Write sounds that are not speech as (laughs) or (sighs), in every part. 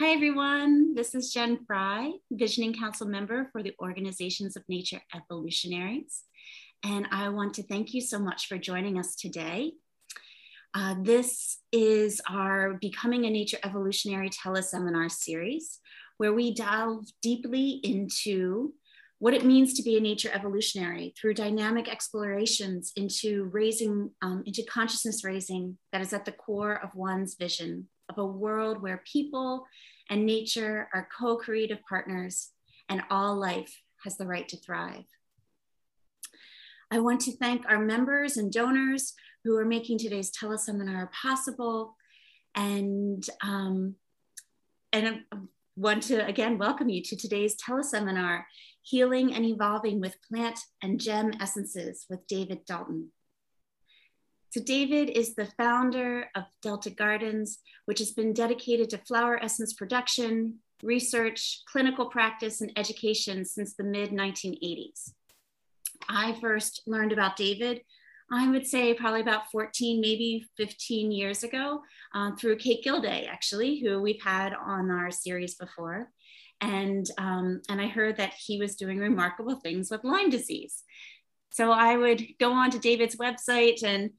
Hi, everyone. This is Jen Fry, Visioning Council member for the Organizations of Nature Evolutionaries. And I want to thank you so much for joining us today. Uh, this is our Becoming a Nature Evolutionary teleseminar series, where we delve deeply into what it means to be a nature evolutionary through dynamic explorations into raising, um, into consciousness raising that is at the core of one's vision of a world where people and nature are co creative partners and all life has the right to thrive. I want to thank our members and donors who are making today's teleseminar possible. And, um, and I want to again welcome you to today's teleseminar, Healing and Evolving with Plant and Gem Essences with David Dalton. So David is the founder of Delta Gardens, which has been dedicated to flower essence production, research, clinical practice, and education since the mid 1980s. I first learned about David, I would say probably about 14, maybe 15 years ago, uh, through Kate Gilday, actually, who we've had on our series before. And, um, and I heard that he was doing remarkable things with Lyme disease. So I would go on to David's website and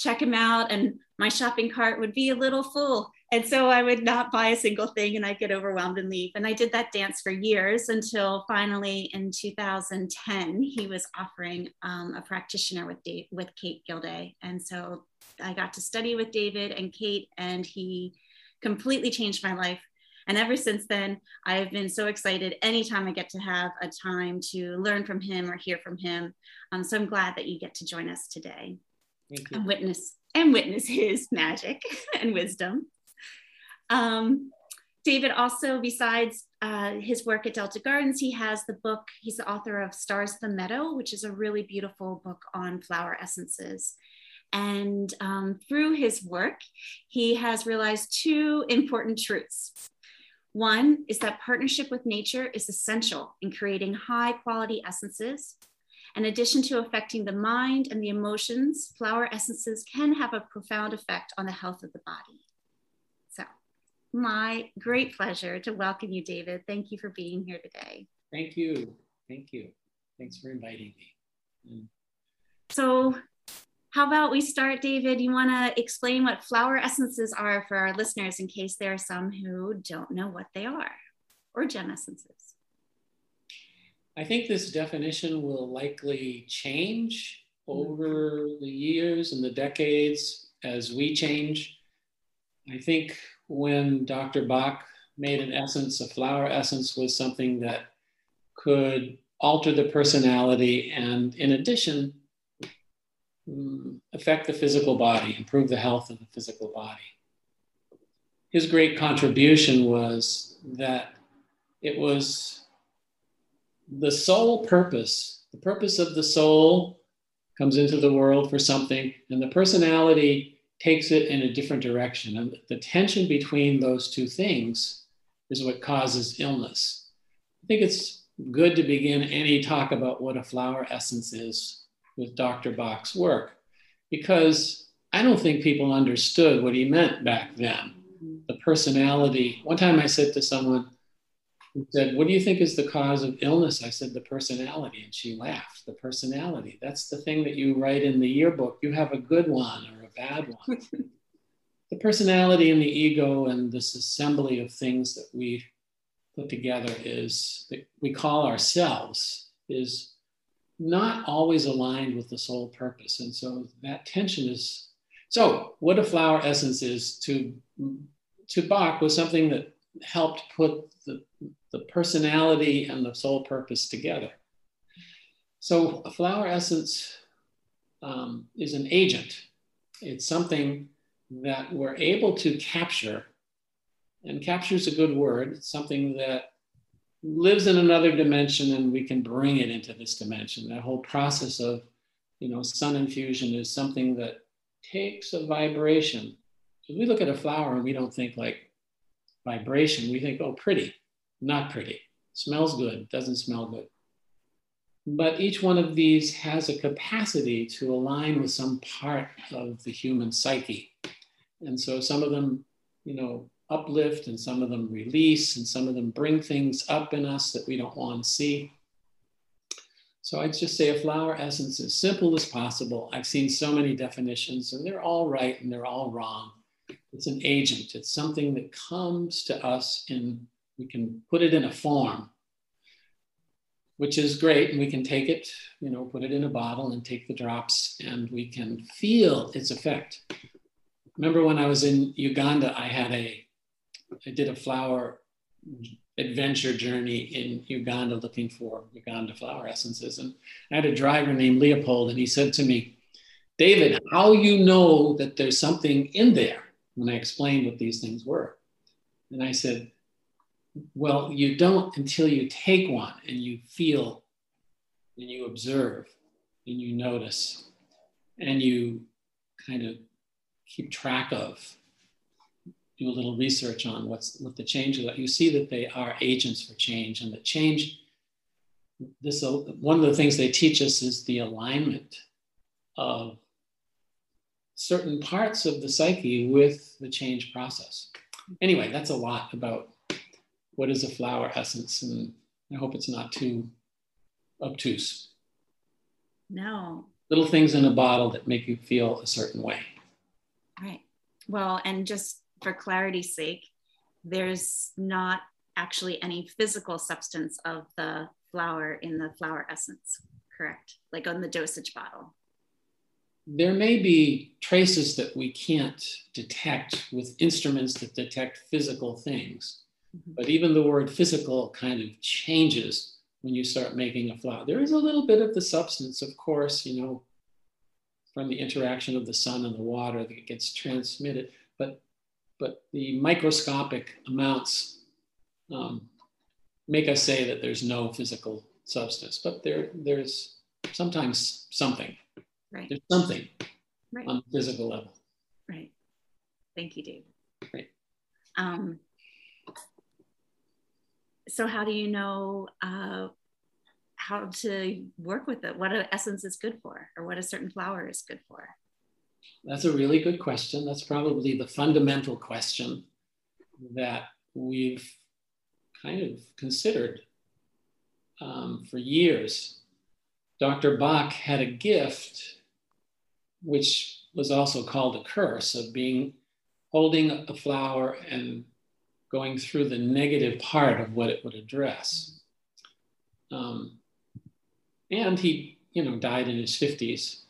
check him out and my shopping cart would be a little full. And so i would not buy a single thing and i'd get overwhelmed and leave. And i did that dance for years until finally in 2010 he was offering um, a practitioner with Dave, with kate gilday. And so i got to study with david and kate and he completely changed my life. And ever since then i've been so excited anytime i get to have a time to learn from him or hear from him. Um, so i'm glad that you get to join us today and witness and witness (laughs) his magic (laughs) and wisdom. Um, David also, besides uh, his work at Delta Gardens, he has the book, he's the author of Stars of the Meadow, which is a really beautiful book on flower essences. And um, through his work, he has realized two important truths. One is that partnership with nature is essential in creating high quality essences in addition to affecting the mind and the emotions, flower essences can have a profound effect on the health of the body. So, my great pleasure to welcome you, David. Thank you for being here today. Thank you. Thank you. Thanks for inviting me. Mm. So, how about we start, David? You want to explain what flower essences are for our listeners in case there are some who don't know what they are, or gem essences? I think this definition will likely change over the years and the decades as we change. I think when Dr. Bach made an essence, a flower essence was something that could alter the personality and, in addition, mm, affect the physical body, improve the health of the physical body. His great contribution was that it was the sole purpose, the purpose of the soul comes into the world for something, and the personality takes it in a different direction. And the tension between those two things is what causes illness. I think it's good to begin any talk about what a flower essence is with Dr. Bach's work, because I don't think people understood what he meant back then. The personality. One time I said to someone, said, What do you think is the cause of illness? I said, The personality. And she laughed. The personality. That's the thing that you write in the yearbook. You have a good one or a bad one. (laughs) the personality and the ego and this assembly of things that we put together is that we call ourselves is not always aligned with the soul purpose. And so that tension is so what a flower essence is to to Bach was something that helped put the, the personality and the soul purpose together. So, a flower essence um, is an agent, it's something that we're able to capture, and capture is a good word, it's something that lives in another dimension and we can bring it into this dimension. That whole process of, you know, sun infusion is something that takes a vibration. We look at a flower and we don't think like vibration, we think, oh, pretty, not pretty. Smells good, doesn't smell good. But each one of these has a capacity to align with some part of the human psyche. And so some of them, you know, uplift and some of them release and some of them bring things up in us that we don't want to see. So I'd just say a flower essence as simple as possible. I've seen so many definitions and they're all right and they're all wrong. It's an agent. It's something that comes to us in, we can put it in a form, which is great. And we can take it, you know, put it in a bottle and take the drops and we can feel its effect. Remember when I was in Uganda, I had a, I did a flower adventure journey in Uganda looking for Uganda flower essences. And I had a driver named Leopold, and he said to me, David, how you know that there's something in there? When I explained what these things were. And I said, Well, you don't until you take one and you feel and you observe and you notice and you kind of keep track of do a little research on what's what the changes are, you see that they are agents for change, and the change. This one of the things they teach us is the alignment of certain parts of the psyche with the change process. Anyway, that's a lot about what is a flower essence, and I hope it's not too obtuse. No. Little things in a bottle that make you feel a certain way. Right. Well, and just for clarity's sake, there's not actually any physical substance of the flower in the flower essence, correct? Like on the dosage bottle. There may be traces that we can't detect with instruments that detect physical things. Mm-hmm. But even the word physical kind of changes when you start making a flower. There is a little bit of the substance, of course, you know, from the interaction of the sun and the water that gets transmitted. But but the microscopic amounts um, make us say that there's no physical substance, but there, there's sometimes something. Right. There's something right. on the physical level. Right. Thank you, Dave. Right. Um, so how do you know uh, how to work with it? What an essence is good for, or what a certain flower is good for? That's a really good question. That's probably the fundamental question that we've kind of considered um, for years. Dr. Bach had a gift, which was also called a curse, of being holding a flower and going through the negative part of what it would address. Um, and he, you know, died in his 50s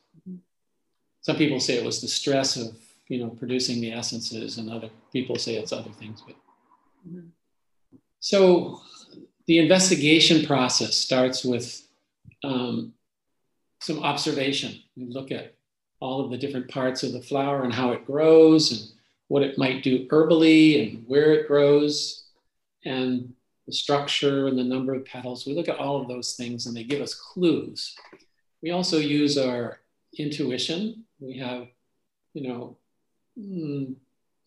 some people say it was the stress of you know producing the essences and other people say it's other things but so the investigation process starts with um, some observation we look at all of the different parts of the flower and how it grows and what it might do herbally and where it grows and the structure and the number of petals we look at all of those things and they give us clues we also use our intuition we have, you know, hmm,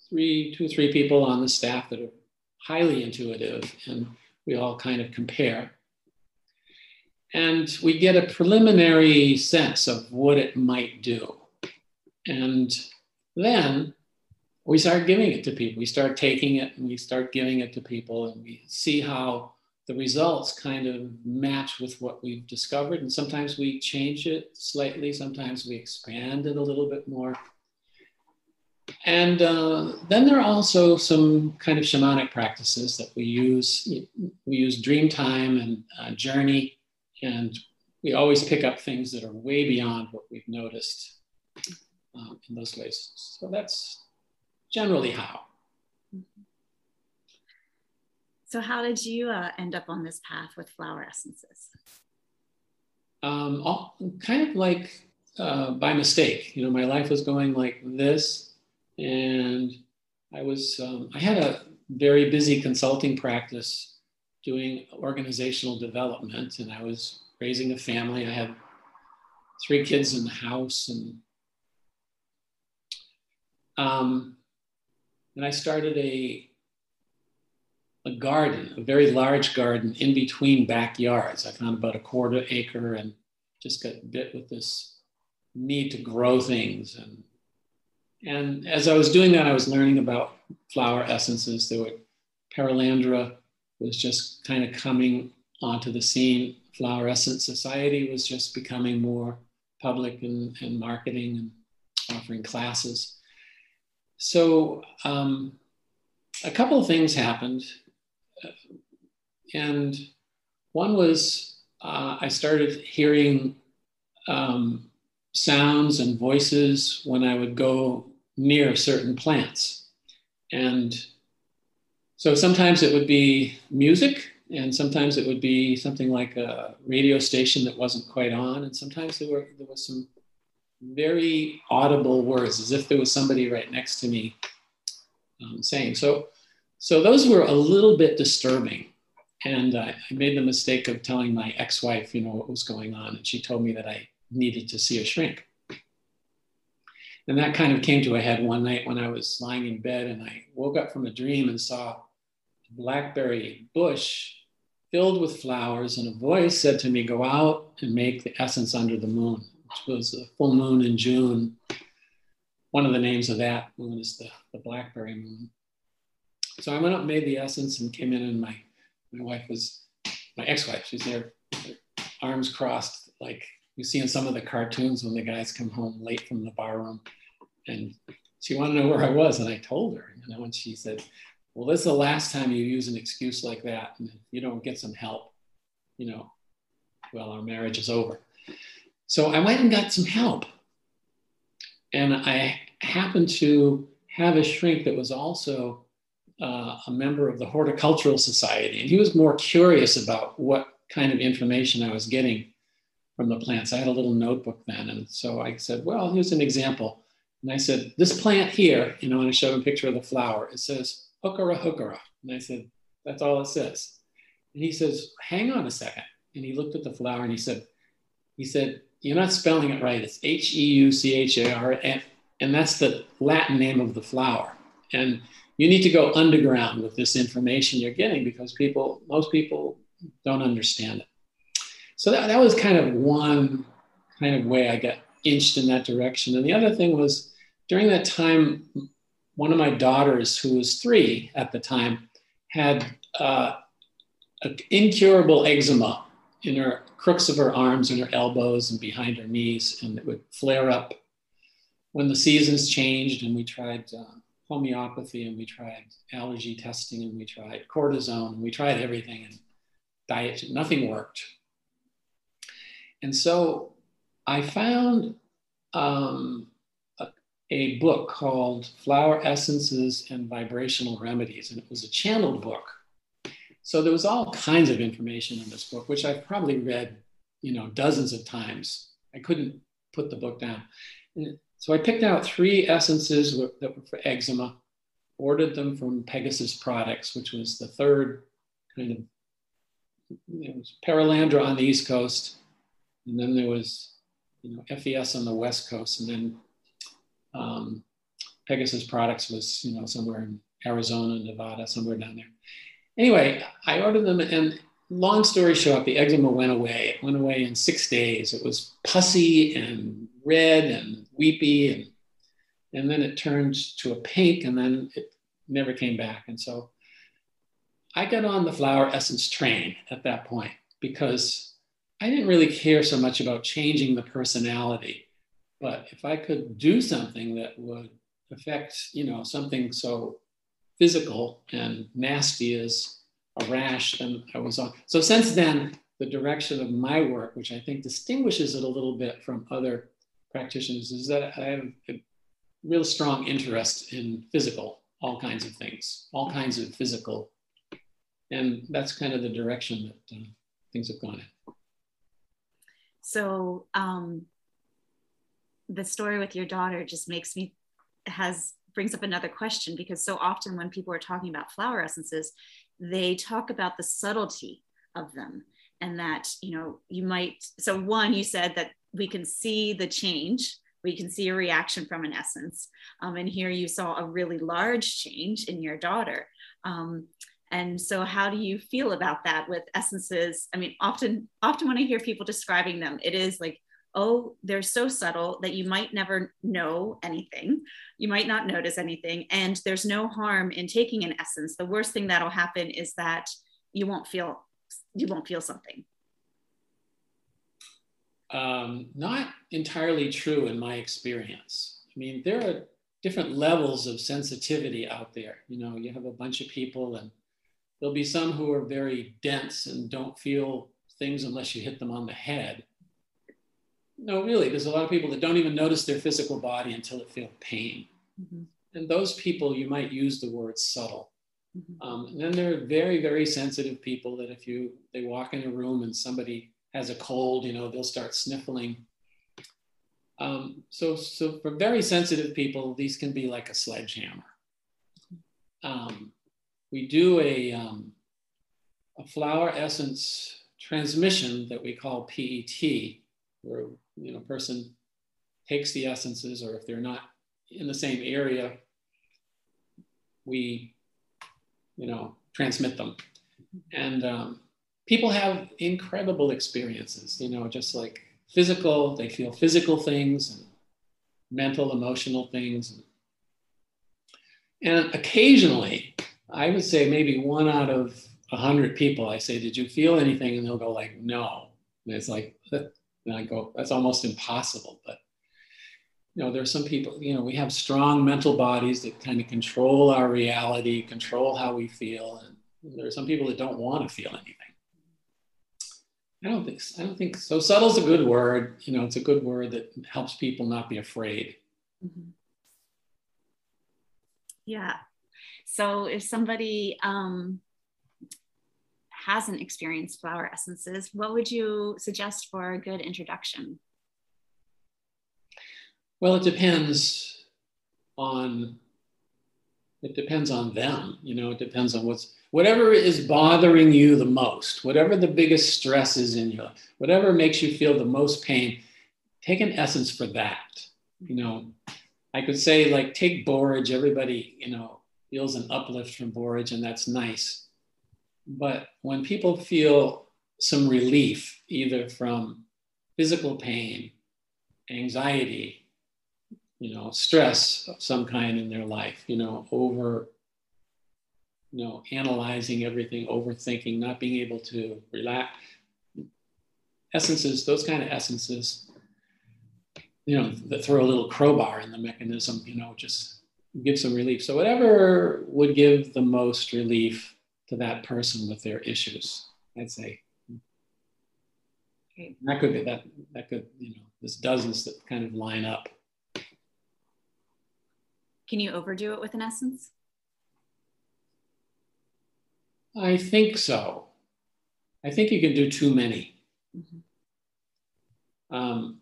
three, two, three people on the staff that are highly intuitive, and we all kind of compare. And we get a preliminary sense of what it might do. And then we start giving it to people. We start taking it and we start giving it to people, and we see how the results kind of match with what we've discovered. And sometimes we change it slightly, sometimes we expand it a little bit more. And uh, then there are also some kind of shamanic practices that we use. We use dream time and uh, journey, and we always pick up things that are way beyond what we've noticed um, in those ways. So that's generally how. So, how did you uh, end up on this path with flower essences? Um, all, kind of like uh, by mistake. You know, my life was going like this, and I was um, I had a very busy consulting practice doing organizational development, and I was raising a family. I had three kids in the house, and um, and I started a a garden, a very large garden in between backyards. I found about a quarter acre and just got bit with this need to grow things and And as I was doing that, I was learning about flower essences. There were Perelandra was just kind of coming onto the scene. Flower Essence Society was just becoming more public and, and marketing and offering classes. So um, a couple of things happened. And one was uh, I started hearing um, sounds and voices when I would go near certain plants. And so sometimes it would be music, and sometimes it would be something like a radio station that wasn't quite on, and sometimes there were there was some very audible words, as if there was somebody right next to me um, saying. So, so those were a little bit disturbing, and uh, I made the mistake of telling my ex-wife, you know, what was going on, and she told me that I needed to see a shrink. And that kind of came to a head one night when I was lying in bed and I woke up from a dream and saw a blackberry bush filled with flowers, and a voice said to me, Go out and make the essence under the moon, which was a full moon in June. One of the names of that moon is the, the blackberry moon. So I went up made the essence and came in, and my, my wife was, my ex wife, she's there, arms crossed, like you see in some of the cartoons when the guys come home late from the bar room. And she wanted to know where I was, and I told her, you know, and she said, well, this is the last time you use an excuse like that. And you don't get some help, you know, well, our marriage is over. So I went and got some help. And I happened to have a shrink that was also uh, a member of the Horticultural Society. And he was more curious about what kind of information I was getting from the plants. I had a little notebook then. And so I said, well, here's an example. And I said, this plant here, you know, and I showed him a picture of the flower. It says hookerah hookerah. And I said, that's all it says. And he says, hang on a second. And he looked at the flower and he said, he said, you're not spelling it right. It's H-E-U-C-H-A-R, and, and that's the Latin name of the flower. And you need to go underground with this information you're getting because people, most people don't understand it. So that, that was kind of one kind of way I got inched in that direction. And the other thing was during that time, one of my daughters, who was three at the time, had uh, incurable eczema in her crooks of her arms and her elbows and behind her knees, and it would flare up when the seasons changed. And we tried uh, homeopathy, and we tried allergy testing, and we tried cortisone, and we tried everything, and diet. Nothing worked. And so I found um, a book called Flower Essences and Vibrational Remedies, and it was a channeled book. So there was all kinds of information in this book, which I've probably read, you know, dozens of times. I couldn't put the book down. And so I picked out three essences that were for eczema, ordered them from Pegasus Products, which was the third kind of, it was Perelandra on the East Coast, and then there was, you know, FES on the West Coast, and then um, Pegasus Products was, you know, somewhere in Arizona, Nevada, somewhere down there. Anyway, I ordered them, and long story short, the eczema went away. It went away in six days. It was pussy and red and weepy, and and then it turned to a pink, and then it never came back. And so I got on the flower essence train at that point because I didn't really care so much about changing the personality. But if I could do something that would affect, you know, something so physical and nasty as a rash, then I was on. So since then, the direction of my work, which I think distinguishes it a little bit from other practitioners, is that I have a real strong interest in physical, all kinds of things, all kinds of physical. And that's kind of the direction that uh, things have gone in. So, um, the story with your daughter just makes me has brings up another question because so often when people are talking about flower essences they talk about the subtlety of them and that you know you might so one you said that we can see the change we can see a reaction from an essence um, and here you saw a really large change in your daughter um, and so how do you feel about that with essences? I mean often often when i hear people describing them it is like oh, they're so subtle that you might never know anything. You might not notice anything. And there's no harm in taking an essence. The worst thing that'll happen is that you won't feel you won't feel something. Um, not entirely true in my experience. I mean, there are different levels of sensitivity out there. You know, you have a bunch of people, and there'll be some who are very dense and don't feel things unless you hit them on the head. No, really, there's a lot of people that don't even notice their physical body until it feels pain. Mm-hmm. And those people, you might use the word subtle. Mm-hmm. Um, and then there are very, very sensitive people that if you they walk in a room and somebody has a cold, you know, they'll start sniffling. Um, so, so for very sensitive people, these can be like a sledgehammer. Um, we do a, um, a flower essence transmission that we call PET, where you know, person takes the essences, or if they're not in the same area, we, you know, transmit them. And um, people have incredible experiences, you know, just like physical, they feel physical things and mental, emotional things. And occasionally, I would say maybe one out of a hundred people, I say, did you feel anything? And they'll go like, no. And it's like, and I go, that's almost impossible. But you know, there are some people, you know, we have strong mental bodies that kind of control our reality, control how we feel. And there are some people that don't want to feel anything. I don't think I don't think so. Subtle's a good word. You know, it's a good word that helps people not be afraid. Mm-hmm. Yeah. So if somebody um, hasn't experienced flower essences, what would you suggest for a good introduction? Well, it depends on it depends on them. You know, it depends on what's whatever is bothering you the most, whatever the biggest stress is in you, whatever makes you feel the most pain, take an essence for that. You know, I could say like take borage. Everybody, you know, feels an uplift from borage, and that's nice. But when people feel some relief, either from physical pain, anxiety, you know, stress of some kind in their life, you know, over, you know, analyzing everything, overthinking, not being able to relax. Essences, those kind of essences, you know, that throw a little crowbar in the mechanism, you know, just give some relief. So whatever would give the most relief to that person with their issues. I'd say okay. that could be that that could you know there's dozens that kind of line up. Can you overdo it with an essence? I think so. I think you can do too many. Mm-hmm. Um,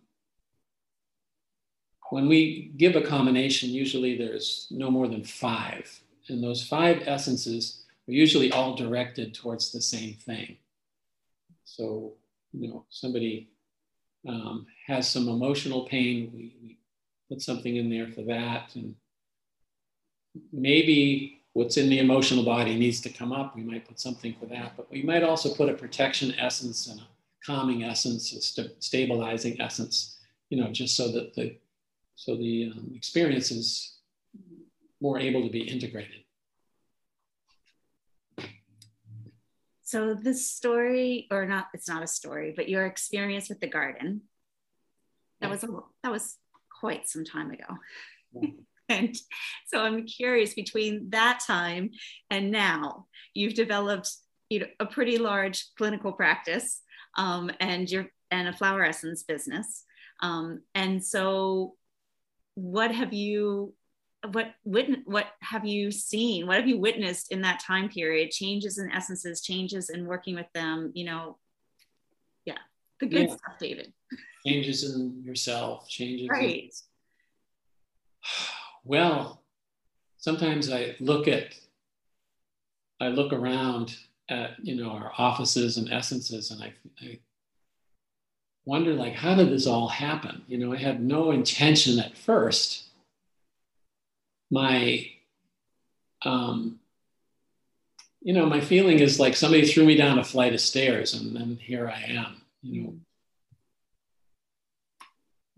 when we give a combination, usually there's no more than five. And those five essences are usually all directed towards the same thing. So, you know, somebody um, has some emotional pain, we, we put something in there for that. And maybe what's in the emotional body needs to come up. We might put something for that, but we might also put a protection essence and a calming essence, a st- stabilizing essence, you know, just so that the so the um, experience is more able to be integrated. So this story or not it's not a story but your experience with the garden. That was a, that was quite some time ago. (laughs) And so i'm curious between that time and now you've developed you know, a pretty large clinical practice um, and your and a flower essence business. Um, and so what have you what what have you seen? What have you witnessed in that time period? Changes in essences changes in working with them you know? Yeah the good yeah. stuff david. Changes in yourself changes right. In, (sighs) well sometimes i look at i look around at you know our offices and essences and i, I wonder like how did this all happen? You know i had no intention at first my um, you know my feeling is like somebody threw me down a flight of stairs and then here i am you know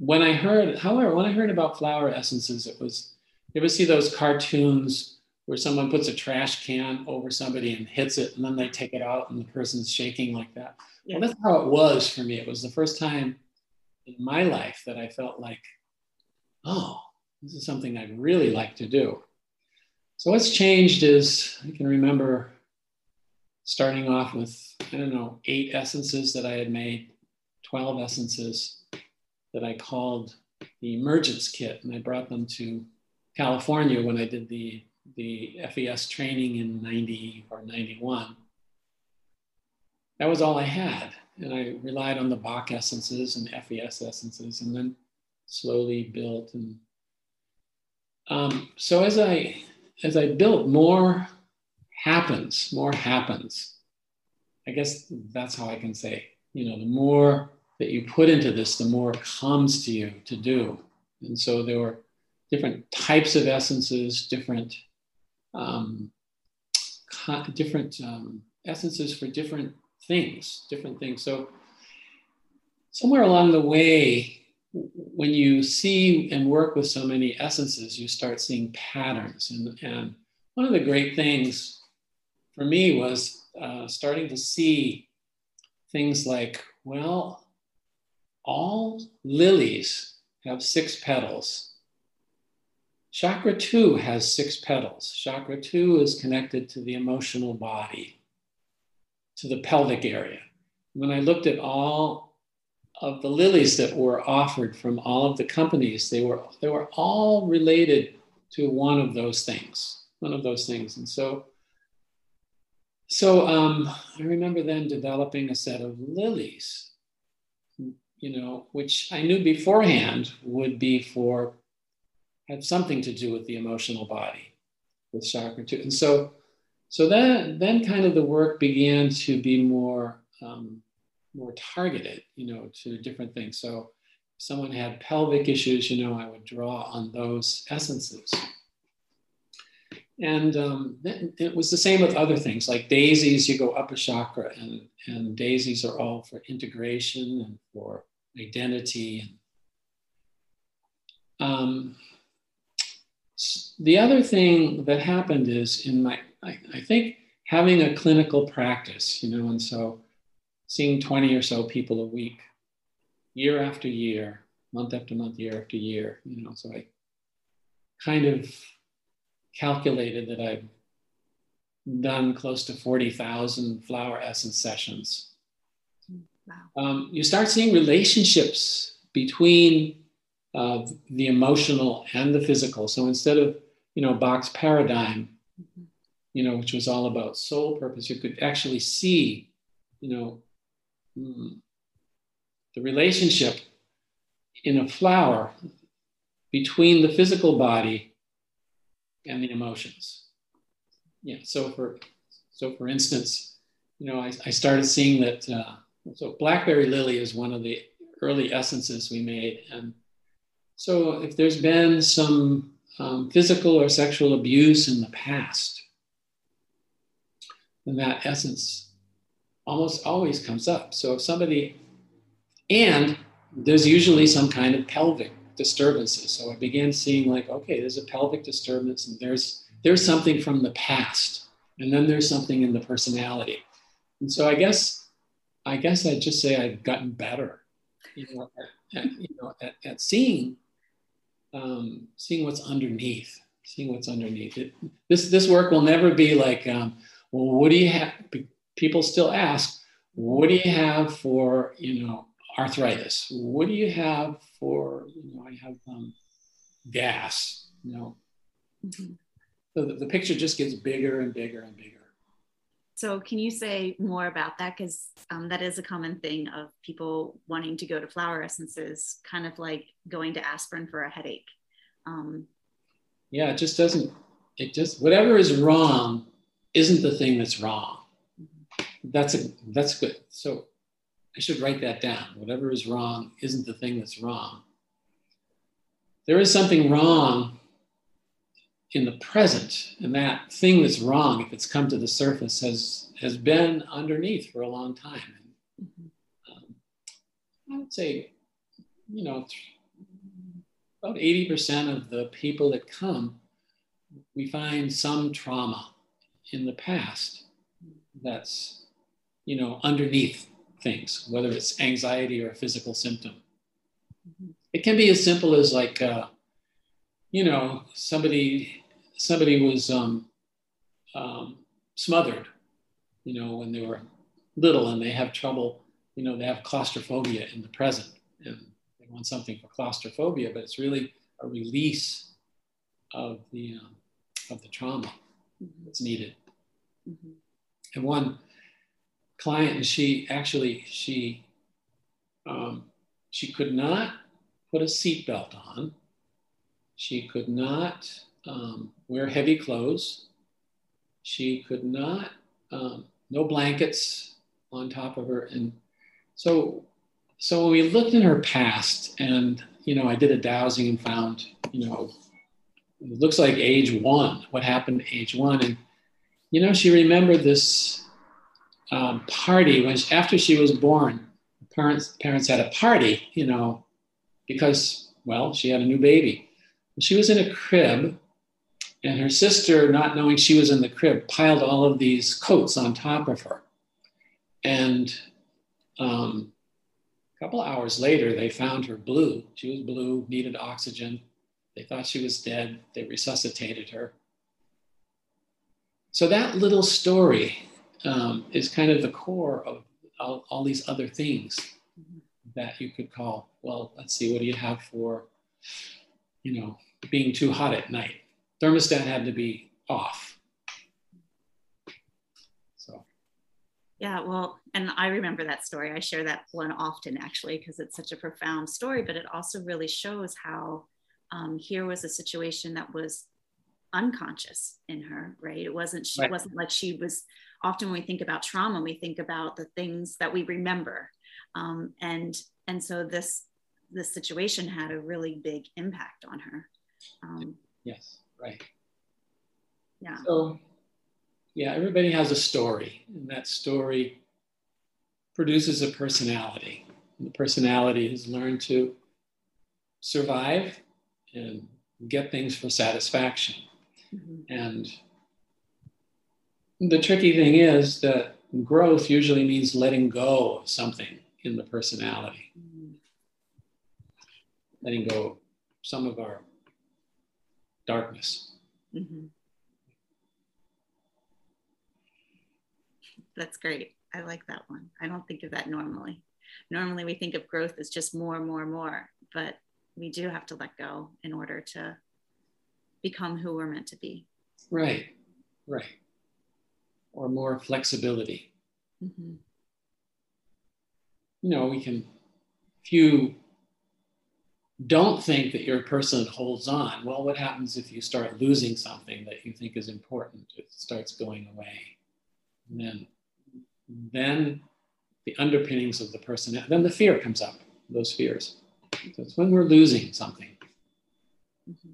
when I heard, however, when I heard about flower essences, it was, you ever see those cartoons where someone puts a trash can over somebody and hits it and then they take it out and the person's shaking like that? Yeah. Well, that's how it was for me. It was the first time in my life that I felt like, oh, this is something I'd really like to do. So what's changed is I can remember starting off with, I don't know, eight essences that I had made, 12 essences that I called the emergence kit. And I brought them to California when I did the, the FES training in 90 or 91. That was all I had. And I relied on the Bach essences and FES essences and then slowly built. And um, so as I, as I built, more happens, more happens. I guess that's how I can say, you know, the more that you put into this, the more comes to you to do. And so there were different types of essences, different um, different um, essences for different things, different things. So somewhere along the way, when you see and work with so many essences, you start seeing patterns. And, and one of the great things for me was uh, starting to see things like, well, all lilies have six petals. Chakra two has six petals. Chakra two is connected to the emotional body, to the pelvic area. When I looked at all of the lilies that were offered from all of the companies, they were, they were all related to one of those things, one of those things. And so, so um, I remember then developing a set of lilies you know, which I knew beforehand would be for, had something to do with the emotional body with chakra two. And so, so that, then kind of the work began to be more, um, more targeted, you know, to different things. So if someone had pelvic issues, you know, I would draw on those essences. And um, it was the same with other things like daisies, you go up a chakra, and, and daisies are all for integration and for identity. Um, the other thing that happened is in my, I, I think having a clinical practice, you know, and so seeing 20 or so people a week, year after year, month after month, year after year, you know, so I kind of calculated that I've done close to 40,000 flower essence sessions Wow. Um, you start seeing relationships between uh, the emotional and the physical. So instead of, you know, Bach's paradigm, mm-hmm. you know, which was all about soul purpose, you could actually see, you know, mm, the relationship in a flower between the physical body and the emotions. Yeah. So for so for instance, you know, I, I started seeing that uh, so blackberry lily is one of the early essences we made. And so if there's been some um, physical or sexual abuse in the past, then that essence almost always comes up. So if somebody, and there's usually some kind of pelvic disturbances. So I began seeing like, okay, there's a pelvic disturbance and there's there's something from the past, and then there's something in the personality. And so I guess I guess I'd just say I've gotten better, you know, at, you know, at, at seeing, um, seeing what's underneath, seeing what's underneath it. This this work will never be like, um, well, what do you have? People still ask, what do you have for, you know, arthritis? What do you have for, you know, I have um, gas, you know. Mm-hmm. So the, the picture just gets bigger and bigger and bigger. So, can you say more about that? Because um, that is a common thing of people wanting to go to flower essences, kind of like going to aspirin for a headache. Um, yeah, it just doesn't, it just, whatever is wrong isn't the thing that's wrong. That's a, that's good. So, I should write that down. Whatever is wrong isn't the thing that's wrong. There is something wrong in the present and that thing that's wrong if it's come to the surface has has been underneath for a long time mm-hmm. um, i would say you know about 80% of the people that come, we find some trauma in the past that's, you know, underneath things, whether it's anxiety or a physical symptom. Mm-hmm. It can be as simple as like, uh, you know, somebody somebody was um, um, smothered, you know, when they were little and they have trouble, you know, they have claustrophobia in the present and they want something for claustrophobia, but it's really a release of the um, of the trauma mm-hmm. that's needed. Mm-hmm. And one client, and she actually she um, she could not put a seatbelt on. She could not um, wear heavy clothes. She could not um, no blankets on top of her, and so so when we looked in her past, and you know, I did a dowsing and found you know it looks like age one, what happened age one. And, you know, she remembered this um, party when, she, after she was born, parents, parents had a party, you know, because, well, she had a new baby. She was in a crib, and her sister, not knowing she was in the crib, piled all of these coats on top of her. And um, a couple hours later, they found her blue. She was blue, needed oxygen. They thought she was dead. They resuscitated her. So that little story um, is kind of the core of all, all these other things that you could call, well, let's see, what do you have for, you know, being too hot at night? Thermostat had to be off. So. Yeah, well, and I remember that story. I share that one often actually because it's such a profound story, but it also really shows how um, here was a situation that was unconscious in her right it wasn't she right. wasn't like she was often when we think about trauma we think about the things that we remember. Um, and and so this this situation had a really big impact on her. Um, yes right. Yeah. So yeah everybody has a story and that story produces a personality. And the personality has learned to survive and get things for satisfaction. Mm-hmm. And the tricky thing is that growth usually means letting go of something in the personality, mm-hmm. letting go of some of our darkness. Mm-hmm. That's great. I like that one. I don't think of that normally. Normally, we think of growth as just more, more, more, but we do have to let go in order to become who we're meant to be. Right, right. Or more flexibility. Mm-hmm. You know, we can, if you don't think that you're a person that holds on, well, what happens if you start losing something that you think is important? It starts going away. And then, then the underpinnings of the person, then the fear comes up, those fears. So it's when we're losing something mm-hmm.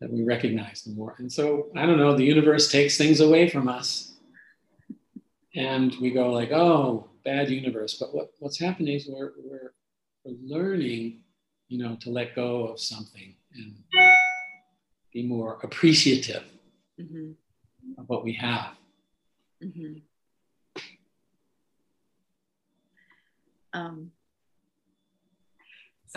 that we recognize the more. And so I don't know, the universe takes things away from us. And we go like, oh, bad universe. But what, what's happening is we're, we're, we're learning, you know, to let go of something and be more appreciative mm-hmm. of what we have. Mm-hmm. Um,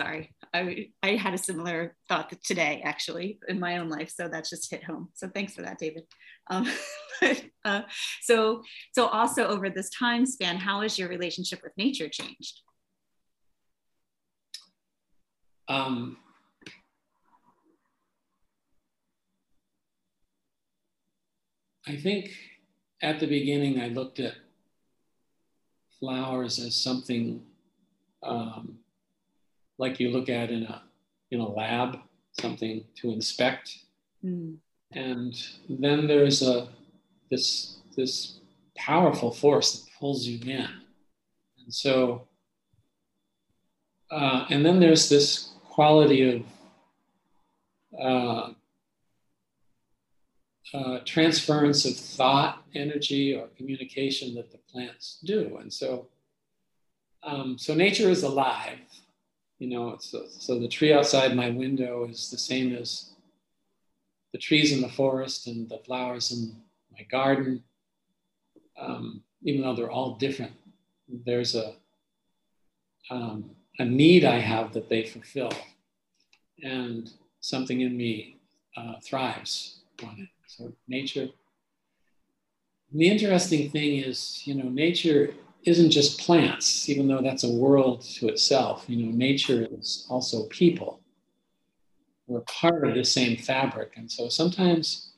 sorry I, I had a similar thought today actually in my own life so that just hit home so thanks for that david um, (laughs) but, uh, so so also over this time span how has your relationship with nature changed um, i think at the beginning i looked at flowers as something um, like you look at in a in a lab, something to inspect. Mm. And then there's a this this powerful force that pulls you in. And so uh, and then there's this quality of uh, uh, transference of thought, energy, or communication that the plants do. And so, um, so nature is alive, You know, so, so the tree outside my window is the same as the trees in the forest and the flowers in my garden. Um, even though they're all different, there's a um, a need I have that they fulfill, and something in me uh, thrives on it. So nature. the interesting thing is, you know, nature isn't just plants, even though that's a world to itself. You know, nature is also people. We're part of the same fabric. And so sometimes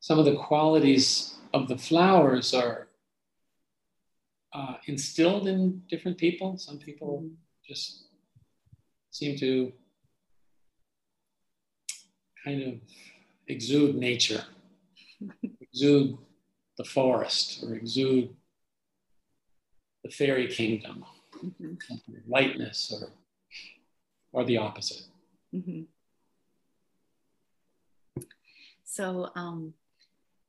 some of the qualities of the flowers are uh, instilled in different people. Some people just seem to kind of exude nature, exude the forest, or exude the fairy kingdom, mm-hmm. lightness, or or the opposite. Mm-hmm. So, um,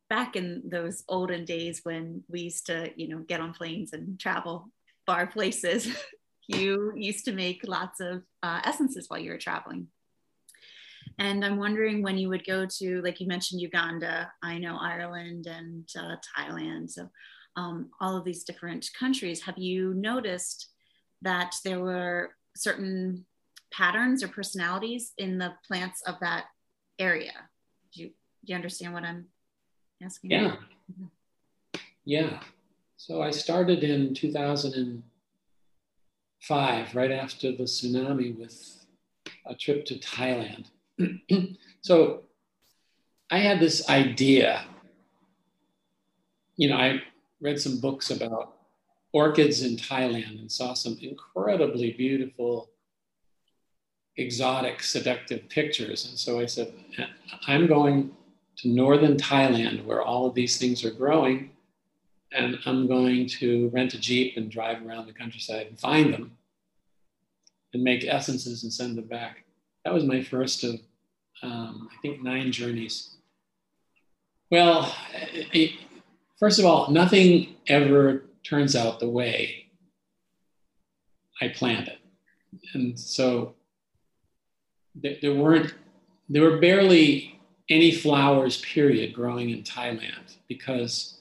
back in those olden days when we used to, you know, get on planes and travel far places, (laughs) you used to make lots of uh, essences while you were traveling. And I'm wondering when you would go to, like you mentioned, Uganda, I know Ireland and uh, Thailand. So um, all of these different countries, have you noticed that there were certain patterns or personalities in the plants of that area? Do you, do you understand what I'm asking? Yeah. Yeah. So I started in 2005, right after the tsunami, with a trip to Thailand. (clears throat) so I had this idea. You know, I read some books about orchids in Thailand and saw some incredibly beautiful, exotic, seductive pictures. And so I said, I'm going to northern Thailand where all of these things are growing, and I'm going to rent a Jeep and drive around the countryside and find them and make essences and send them back. That was my first of, um, I think, nine journeys. Well, it, First of all, nothing ever turns out the way I planned it. And so there weren't, there were barely any flowers, period, growing in Thailand because,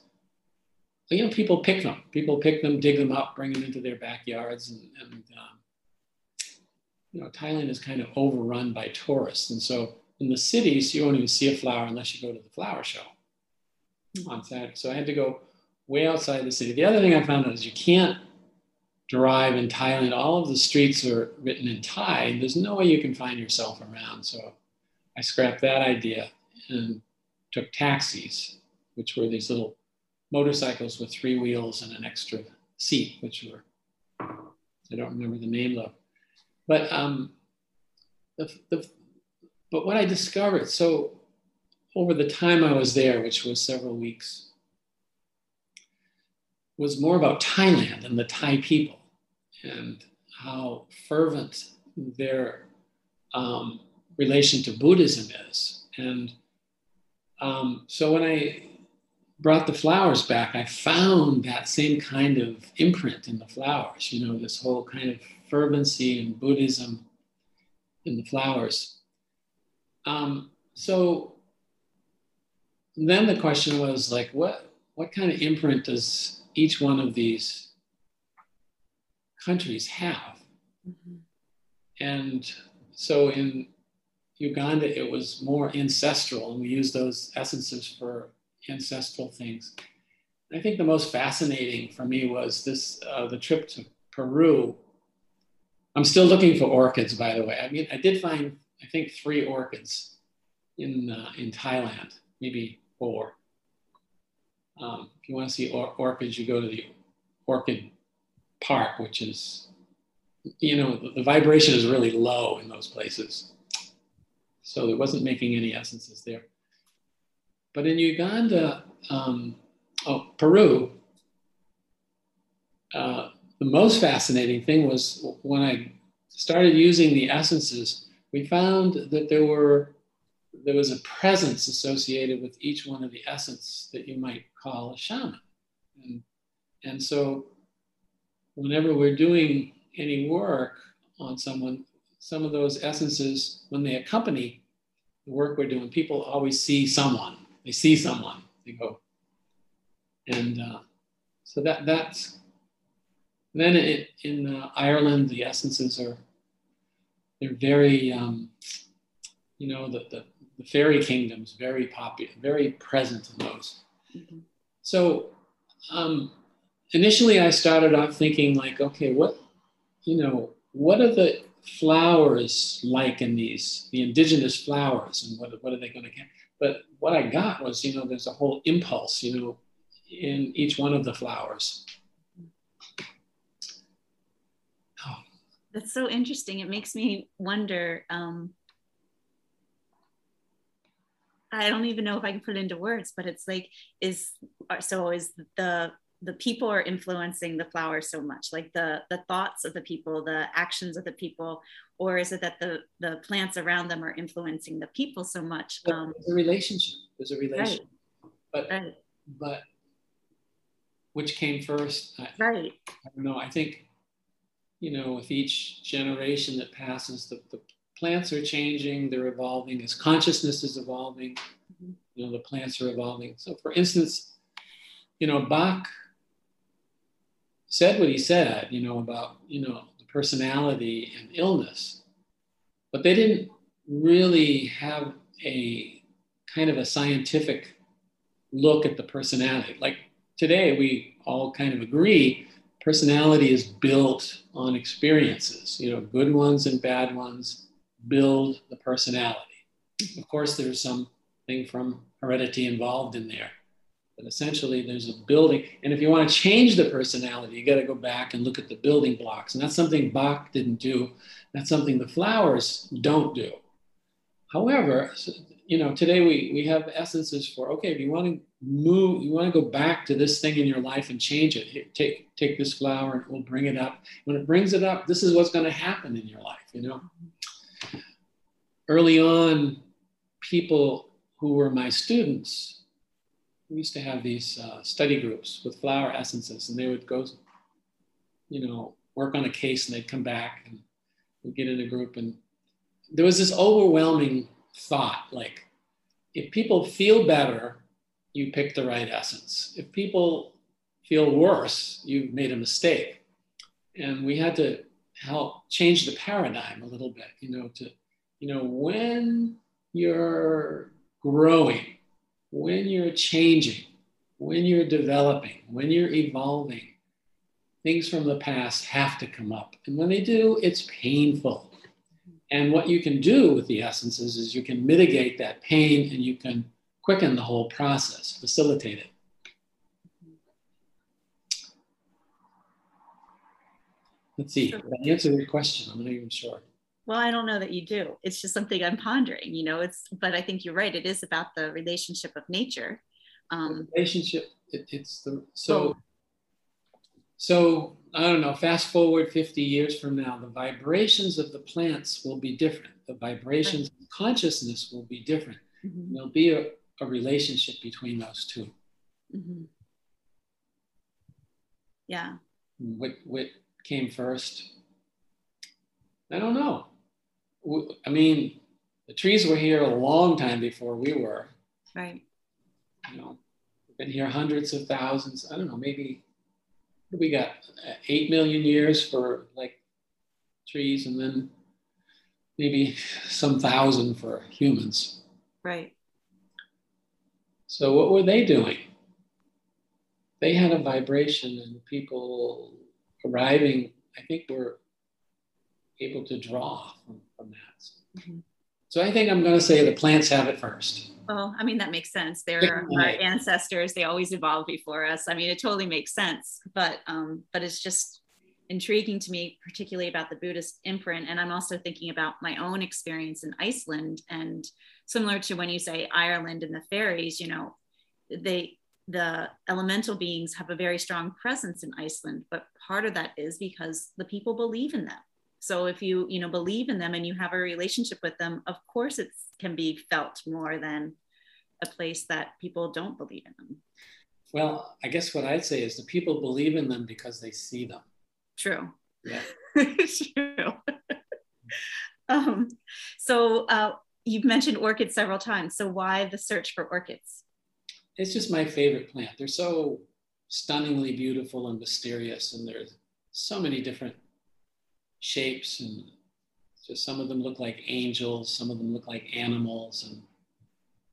you know, people pick them. People pick them, dig them up, bring them into their backyards. And, and um, you know, Thailand is kind of overrun by tourists. And so in the cities, you won't even see a flower unless you go to the flower show on Saturday. So I had to go way outside the city. The other thing I found out is you can't drive in Thailand. All of the streets are written in Thai. There's no way you can find yourself around. So I scrapped that idea and took taxis, which were these little motorcycles with three wheels and an extra seat, which were, I don't remember the name of. But um, the, the, but what I discovered, so over the time I was there, which was several weeks, was more about Thailand and the Thai people and how fervent their um, relation to Buddhism is. And um, so when I brought the flowers back, I found that same kind of imprint in the flowers, you know, this whole kind of fervency in Buddhism in the flowers. Um, so then the question was like, what what kind of imprint does each one of these countries have? Mm-hmm. And so in Uganda, it was more ancestral, and we use those essences for ancestral things. I think the most fascinating for me was this uh, the trip to Peru. I'm still looking for orchids, by the way. I mean, I did find I think three orchids in uh, in Thailand, maybe four. Um, if you want to see or- orchids, you go to the orchid park, which is, you know, the, the vibration is really low in those places. So it wasn't making any essences there. But in Uganda, um, oh, Peru, uh, the most fascinating thing was when I started using the essences, we found that there were there was a presence associated with each one of the essence that you might call a shaman. And, and so whenever we're doing any work on someone, some of those essences, when they accompany the work we're doing, people always see someone. They see someone. They go, and uh, so that that's then in, in uh, Ireland, the essences are they're very um, you know the, the the fairy kingdom's very popular, very present in those. Mm-hmm. So um, initially, I started off thinking like, okay, what you know, what are the flowers like in these the indigenous flowers, and what what are they going to get? But what I got was, you know, there's a whole impulse, you know, in each one of the flowers. Oh. That's so interesting. It makes me wonder. Um, I don't even know if I can put it into words, but it's like, is so is the the people are influencing the flowers so much like the the thoughts of the people the actions of the people or is it that the the plants around them are influencing the people so much um, there's a relationship there's a relationship right. but right. but which came first I, right i don't know i think you know with each generation that passes the, the plants are changing they're evolving as consciousness is evolving mm-hmm. you know the plants are evolving so for instance you know bach said what he said, you know, about, you know, the personality and illness, but they didn't really have a kind of a scientific look at the personality. Like today, we all kind of agree personality is built on experiences, you know, good ones and bad ones build the personality. Of course, there's something from heredity involved in there. Essentially, there's a building. And if you want to change the personality, you got to go back and look at the building blocks. And that's something Bach didn't do. That's something the flowers don't do. However, you know, today we, we have essences for okay, if you want to move, you want to go back to this thing in your life and change it. Take take this flower and we'll bring it up. When it brings it up, this is what's going to happen in your life. You know, early on, people who were my students we used to have these uh, study groups with flower essences, and they would go, you know, work on a case, and they'd come back, and we'd get in a group, and there was this overwhelming thought, like, if people feel better, you pick the right essence. If people feel worse, you've made a mistake, and we had to help change the paradigm a little bit, you know, to, you know, when you're growing when you're changing, when you're developing, when you're evolving, things from the past have to come up. And when they do, it's painful. And what you can do with the essences is you can mitigate that pain and you can quicken the whole process, facilitate it. Let's see, did I answer your question? I'm not even sure well i don't know that you do. It's just something i'm pondering you know it's but i think you're right. It is about the relationship of nature. Um, relationship it, it's the so so i don't know fast forward 50 years from now the vibrations of the plants will be different. The vibrations right. of consciousness will be different. Mm-hmm. there'll be a, a, relationship between those 2 mm-hmm. yeah. What what came first? I don't know. I mean, the trees were here a long time before we were. Right. You know, we've been here hundreds of thousands. I don't know, maybe we got uh, eight million years for like trees, and then maybe some thousand for humans. Right. So what were they doing? They had a vibration, and people arriving, I think, were able to draw from, from that. Mm-hmm. So I think I'm going to say the plants have it first. Well, I mean, that makes sense. They're our ancestors. They always evolved before us. I mean, it totally makes sense. But um, but it's just intriguing to me, particularly about the Buddhist imprint. And I'm also thinking about my own experience in Iceland. And similar to when you say Ireland and the fairies, you know, they the elemental beings have a very strong presence in Iceland. But part of that is because the people believe in them so if you you know believe in them and you have a relationship with them of course it can be felt more than a place that people don't believe in them well i guess what i'd say is the people believe in them because they see them true Yeah. (laughs) True. (laughs) um, so uh, you've mentioned orchids several times. So why the search for orchids? It's just my favorite plant. They're so stunningly beautiful and mysterious, and there's so many different shapes, and just some of them look like angels, some of them look like animals, and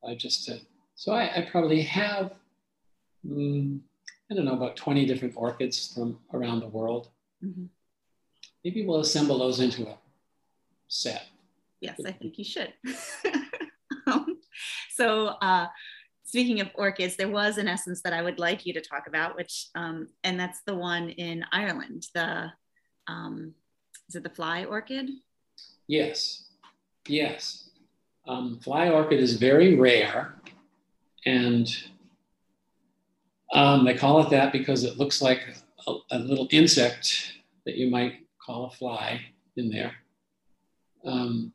I just uh, so I, I, probably have um, I don't know about 20 different orchids from around the world. Mm-hmm. Maybe we'll assemble those into a set. Yes, I think you should. (laughs) um, so, uh, speaking of orchids, there was an essence that I would like you to talk about, which, um, and that's the one in Ireland. The um, is it the fly orchid? Yes, yes. Um, fly orchid is very rare, and um, they call it that because it looks like a, a, little insect that you might call a fly in there. Um,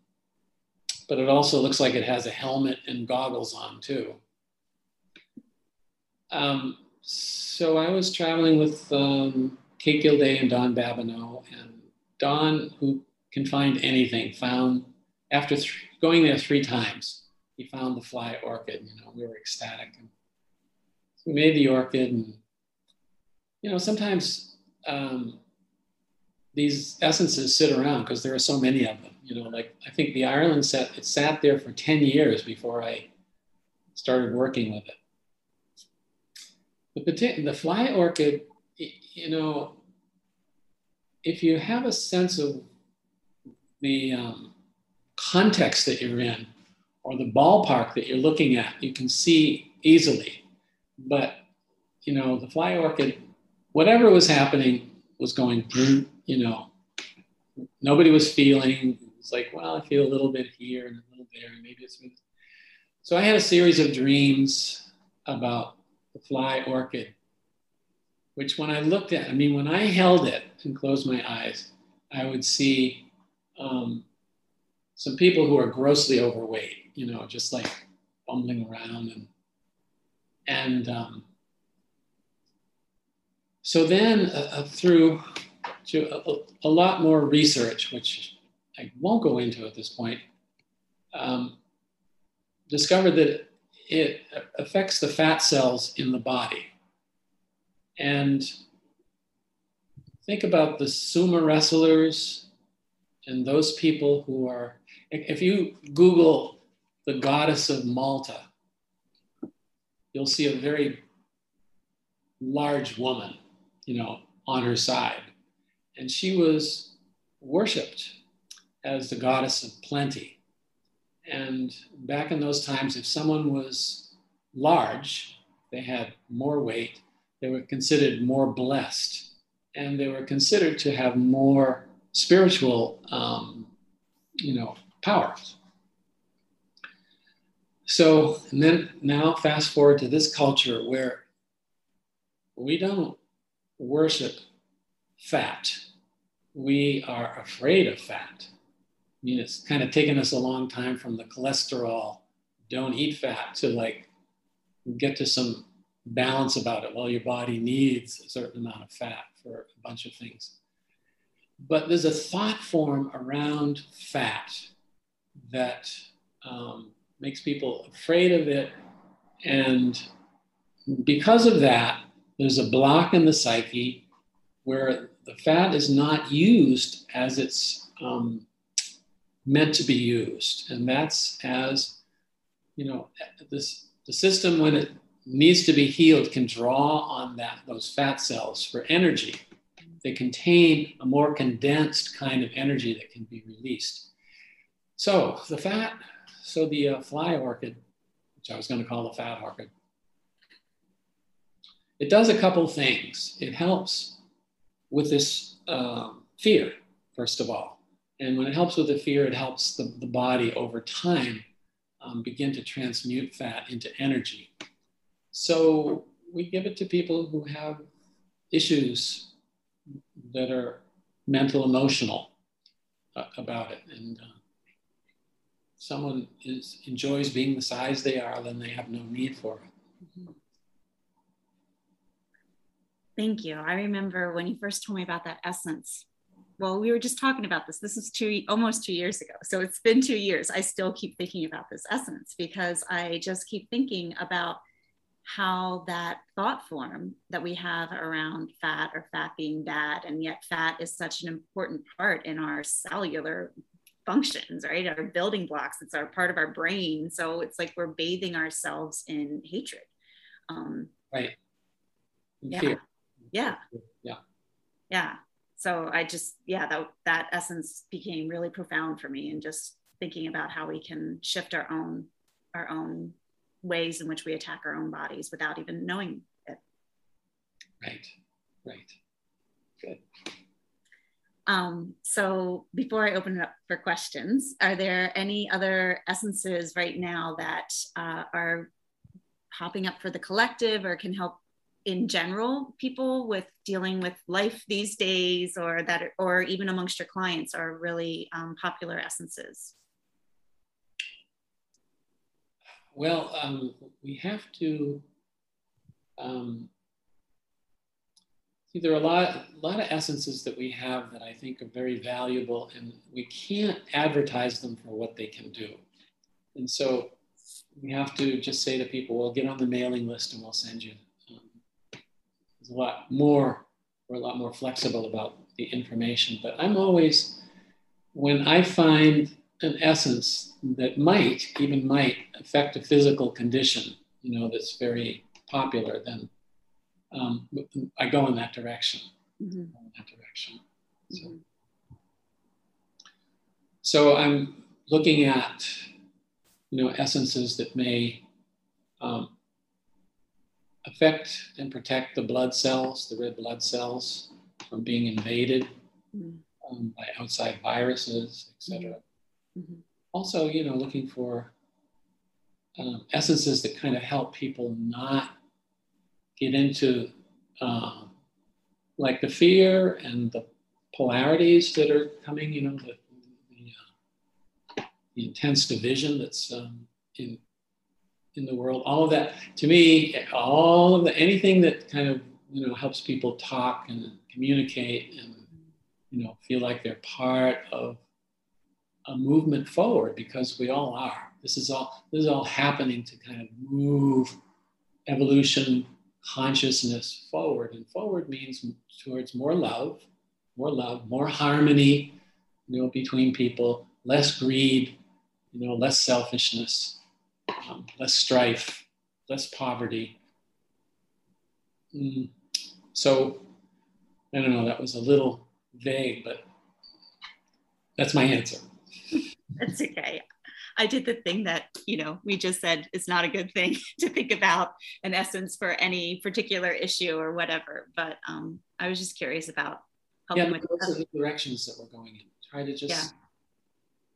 but it also looks like it has a helmet and goggles on too. Um, so I was traveling with um, Kate Gilday and Don Babineau, and Don, who can find anything, found after th- going there three times, he found the fly orchid. You know, we were ecstatic. And we made the orchid, and you know, sometimes um, these essences sit around because there are so many of them. You know, like I think the Ireland set it sat there for ten years before I started working with it. The, the fly orchid, you know, if you have a sense of the um, context that you're in or the ballpark that you're looking at, you can see easily. But, you know, the fly orchid, whatever was happening was going through, you know, nobody was feeling. It's like, well, I feel a little bit here and a little there, and maybe it's. So I had a series of dreams about the fly orchid, which when I looked at, I mean, when I held it and closed my eyes, I would see um, some people who are grossly overweight, you know, just like bumbling around and and um, so then uh, uh through to a, a, lot more research, which I won't go into at this point, um, discovered that it affects the fat cells in the body. And think about the sumo wrestlers and those people who are, if you Google the goddess of Malta, you'll see a very large woman, you know, on her side. And she was worshiped as the goddess of plenty. And back in those times, if someone was large, they had more weight, they were considered more blessed, and they were considered to have more spiritual, um, you know, powers. So, and then now fast forward to this culture where we don't worship fat. We are afraid of fat. I mean, it's kind of taken us a long time from the cholesterol, don't eat fat, to like get to some balance about it. Well, your body needs a certain amount of fat for a bunch of things. But there's a thought form around fat that um, makes people afraid of it. And because of that, there's a block in the psyche where the fat is not used as it's um, meant to be used. And that's as, you know, this, the system, when it needs to be healed, can draw on that, those fat cells for energy. They contain a more condensed kind of energy that can be released. So the fat so the uh, fly orchid, which I was going to call the fat orchid, it does a couple things. It helps with this uh, fear, first of all. And when it helps with the fear, it helps the, the body over time um, begin to transmute fat into energy. So we give it to people who have issues that are mental, emotional uh, about it. And uh, someone is enjoys being the size they are, then they have no need for it. Thank you. I remember when you first told me about that essence, well, we were just talking about this. This is two, almost two years ago. So it's been two years. I still keep thinking about this essence because I just keep thinking about how that thought form that we have around fat or fat being bad, and yet fat is such an important part in our cellular functions, right? Our building blocks, it's our part of our brain. So it's like we're bathing ourselves in hatred. Um, right. yeah. Fear. Yeah. Yeah. Yeah so I just, yeah, that, that essence became really profound for me and just thinking about how we can shift our own, our own ways in which we attack our own bodies without even knowing it. Right, right. Good. Um, so before I open it up for questions, are there any other essences right now that uh, are popping up for the collective or can help in general people with dealing with life these days or that or even amongst your clients are really um, popular essences well um, we have to um, see there are a lot, a lot of essences that we have that i think are very valuable and we can't advertise them for what they can do and so we have to just say to people well get on the mailing list and we'll send you is a lot more, we're a lot more flexible about the information. But I'm always, when I find an essence that might, even might affect a physical condition, you know, that's very popular, then um, I go in that direction. Mm-hmm. In that direction. So, mm-hmm. so, I'm looking at, you know, essences that may um, affect and protect the blood cells, the red blood cells, from being invaded mm-hmm. um, by outside viruses, etc. Mm-hmm. Also, you know, looking for um, essences that kind of help people not get into um, like the fear and the polarities that are coming, you know, the, the, uh, the intense division that's um, in in the world. All of that, to me, all of the anything that kind of you know helps people talk and communicate and you know feel like they're part of a movement forward because we all are. This is all this is all happening to kind of move evolution consciousness forward and forward means towards more love more love more harmony you know between people less greed you know less selfishness um, less strife, less poverty. Mm. So, I don't know, that was a little vague, but that's my answer. (laughs) that's okay. I did the thing that, you know, we just said is not a good thing (laughs) to think about an essence for any particular issue or whatever. But um, I was just curious about helping yeah, with those are the directions that we're going in. Try to just,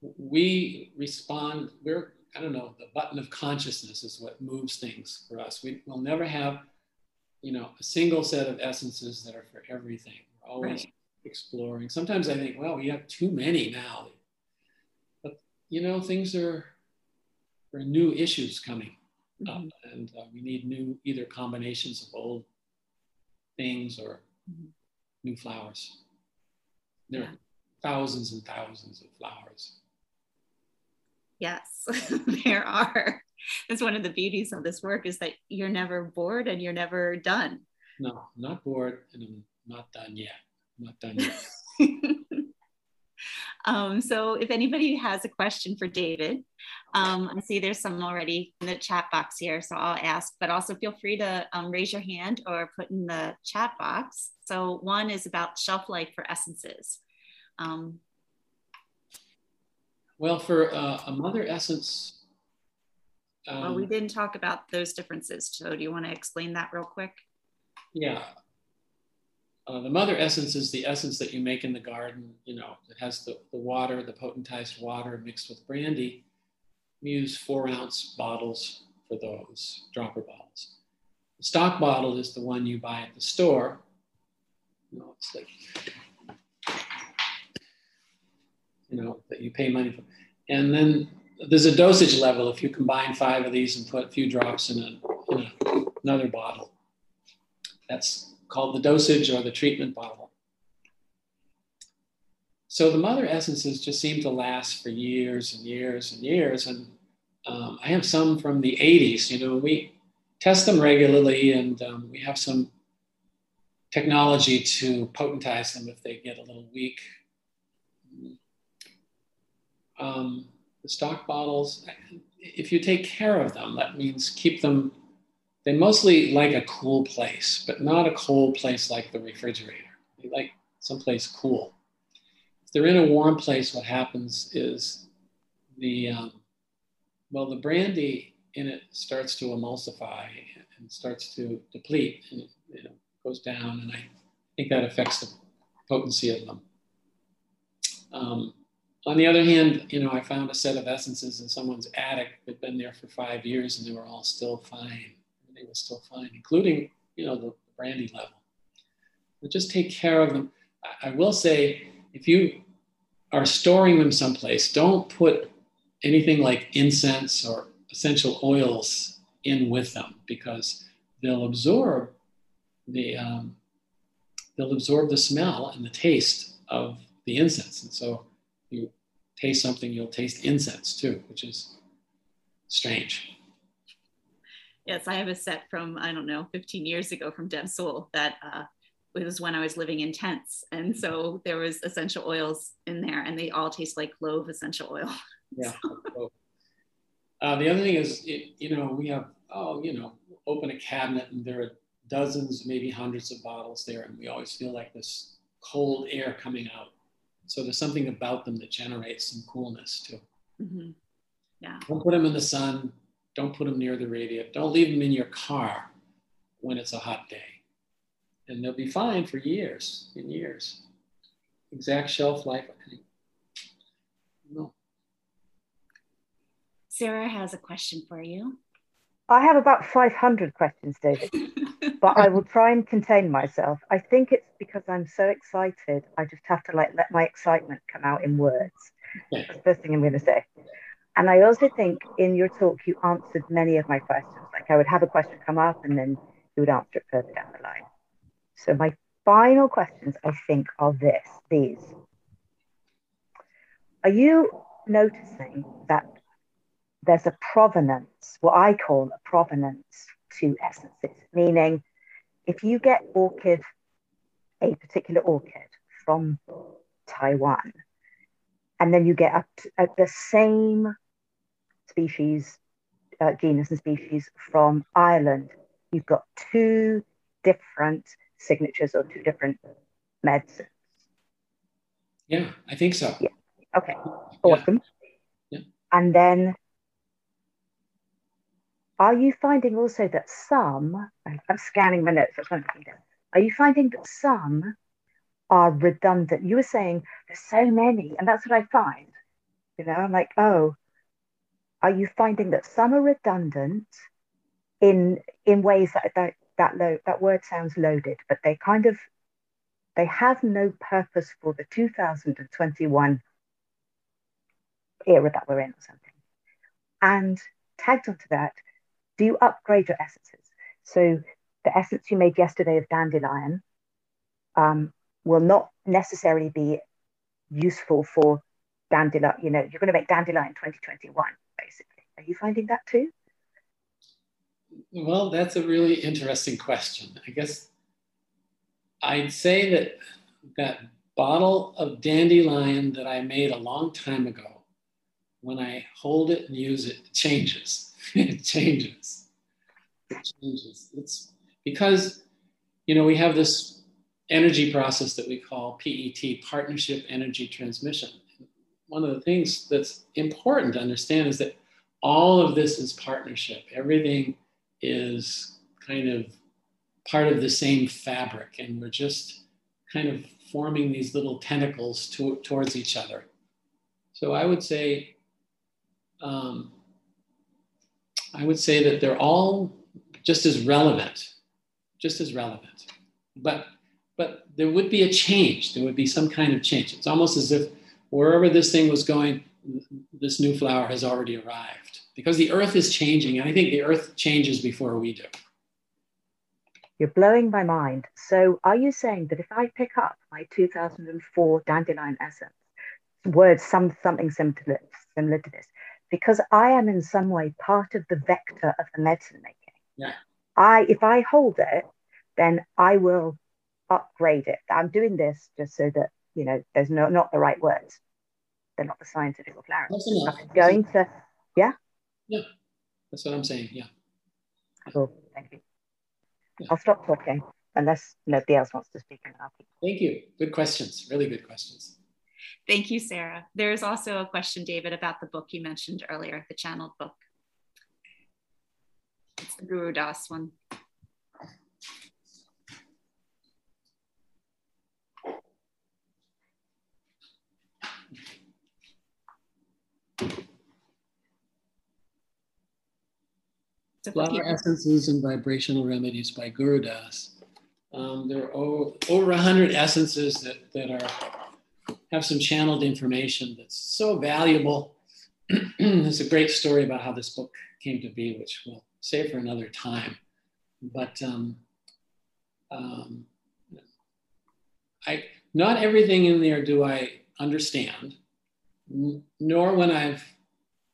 yeah. we respond, we're I don't know, the button of consciousness is what moves things for us. We, will never have, you know, a single set of essences that are for everything. We're always right. exploring. Sometimes I think, well, we have too many now. You know, things are, there are new issues coming mm-hmm. up, and uh, we need new either combinations of old things or mm-hmm. new flowers. There yeah. are thousands and thousands of flowers Yes, (laughs) there are. That's one of the beauties of this work is that you're never bored and you're never done. No, not bored and I'm not done yet. I'm not done yet. (laughs) um, so if anybody has a question for David, um, I see there's some already in the chat box here, so I'll ask, but also feel free to um, raise your hand or put in the chat box. So one is about shelf life for essences. Um, well, for uh, a mother essence. Um, well, we didn't talk about those differences. So, do you want to explain that real quick? Yeah. Uh, the mother essence is the essence that you make in the garden. You know, it has the, the water, the potentized water mixed with brandy. We use four ounce bottles for those, dropper bottles. The stock bottle is the one you buy at the store. You know, it's like you know, that you pay money for. And then there's a dosage level if you combine five of these and put a few drops in, a, in a, another bottle. That's called the dosage or the treatment bottle. so the mother essences just seem to last for years and years and years. And um, I have some from the 80s. You know, we test them regularly, and um, we have some technology to potentize them if they get a little weak. Um, the stock bottles, if you take care of them, that means keep them, they mostly like a cool place, but not a cold place like the refrigerator. They like someplace cool. If they're in a warm place, what happens is the, um, well, the brandy in it starts to emulsify and starts to deplete and you know, goes down. And I think that affects the potency of them. Um, on the other hand, you know, I found a set of essences in someone's attic that had been there for five years and they were all still fine. They were still fine, including, you know, the brandy level. But just take care of them. I will say, if you are storing them someplace, don't put anything like incense or essential oils in with them because they'll absorb the um, they'll absorb the smell and the taste of the incense, and so you taste something, you'll taste incense too, which is strange. Yes, I have a set from I don't know 15 years ago from Deb Soule that uh, it was when I was living in tents, and so there was essential oils in there, and they all taste like clove essential oil. (laughs) Yeah. uh, the other thing is, it, you know, we have oh, you know, open a cabinet and there are dozens, maybe hundreds of bottles there, and we always feel like this cold air coming out. So there's something about them that generates some coolness too. Mm-hmm. Yeah. Don't put them in the sun. Don't put them near the radiator. Don't leave them in your car when it's a hot day and they'll be fine for years and years. Exact shelf life, I think. No. Sarah has a question for you. I have about 500 questions, David, (laughs) but I will try and contain myself. I think it's because I'm so excited. I just have to like let my excitement come out in words. That's the first thing I'm going to say. And I also think in your talk, you answered many of my questions. Like I would have a question come up and then you would answer it further down the line. So my final questions, I think, are this, these. Are you noticing that there's a provenance, what I call a provenance to essences, meaning if you get orchid, a particular orchid from Taiwan, and then you get uh, the same species, uh, genus and species from Ireland, you've got two different signatures or two different medicines? Yeah, I think so. Yeah. Okay. Awesome. Yeah. yeah. And then are you finding also that some, I'm scanning my notes, are you finding that some are redundant? You were saying there's so many, and that's what I find. You know, I'm like, oh, are you finding that some are redundant in in ways that, that that low that word sounds loaded, but they kind of they have no purpose for the 2021 era that we're in or something. And tagged onto that, do you upgrade your essences? So the essence you made yesterday of dandelion um, will not necessarily be useful for dandelion. You know, you're going to make dandelion 2021, basically. Are you finding that too? Well, that's a really interesting question. I guess I'd say that that bottle of dandelion that I made a long time ago, when I hold it and use it, it changes. (laughs) it changes. It changes. It's because, you know, we have this energy process that we call PET, Partnership Energy Transmission. One of the things that's important to understand is that all of this is partnership. Everything is kind of part of the same fabric, and we're just kind of forming these little tentacles to, towards each other. So I would say, um, I would say that they're all just as relevant, just as relevant. But but there would be a change. There would be some kind of change. It's almost as if wherever this thing was going, this new flower has already arrived because the earth is changing. And I think the earth changes before we do. You're blowing my mind. So, are you saying that if I pick up my 2004 dandelion essence words, some something similar, similar to this, because I am in some way part of the vector of the medicine making. Yeah. I if I hold it, then I will upgrade it. I'm doing this just so that you know there's no not the right words. They're not the scientific or I'm going to yeah. Yeah. That's what I'm saying. Yeah. Cool. Thank you. Yeah. I'll stop talking unless nobody else wants to speak. and I'll. Thank you. Good questions. Really good questions. Thank you, Sarah. There's also a question, David, about the book you mentioned earlier, the channeled book. It's the Gurudas one. Flower Essences and Vibrational Remedies by Gurudas. Um, there are over, over 100 essences that, that are have some channeled information that's so valuable. (clears throat) There's a great story about how this book came to be, which we'll save for another time. But um, um, I, not everything in there do I understand, nor when I've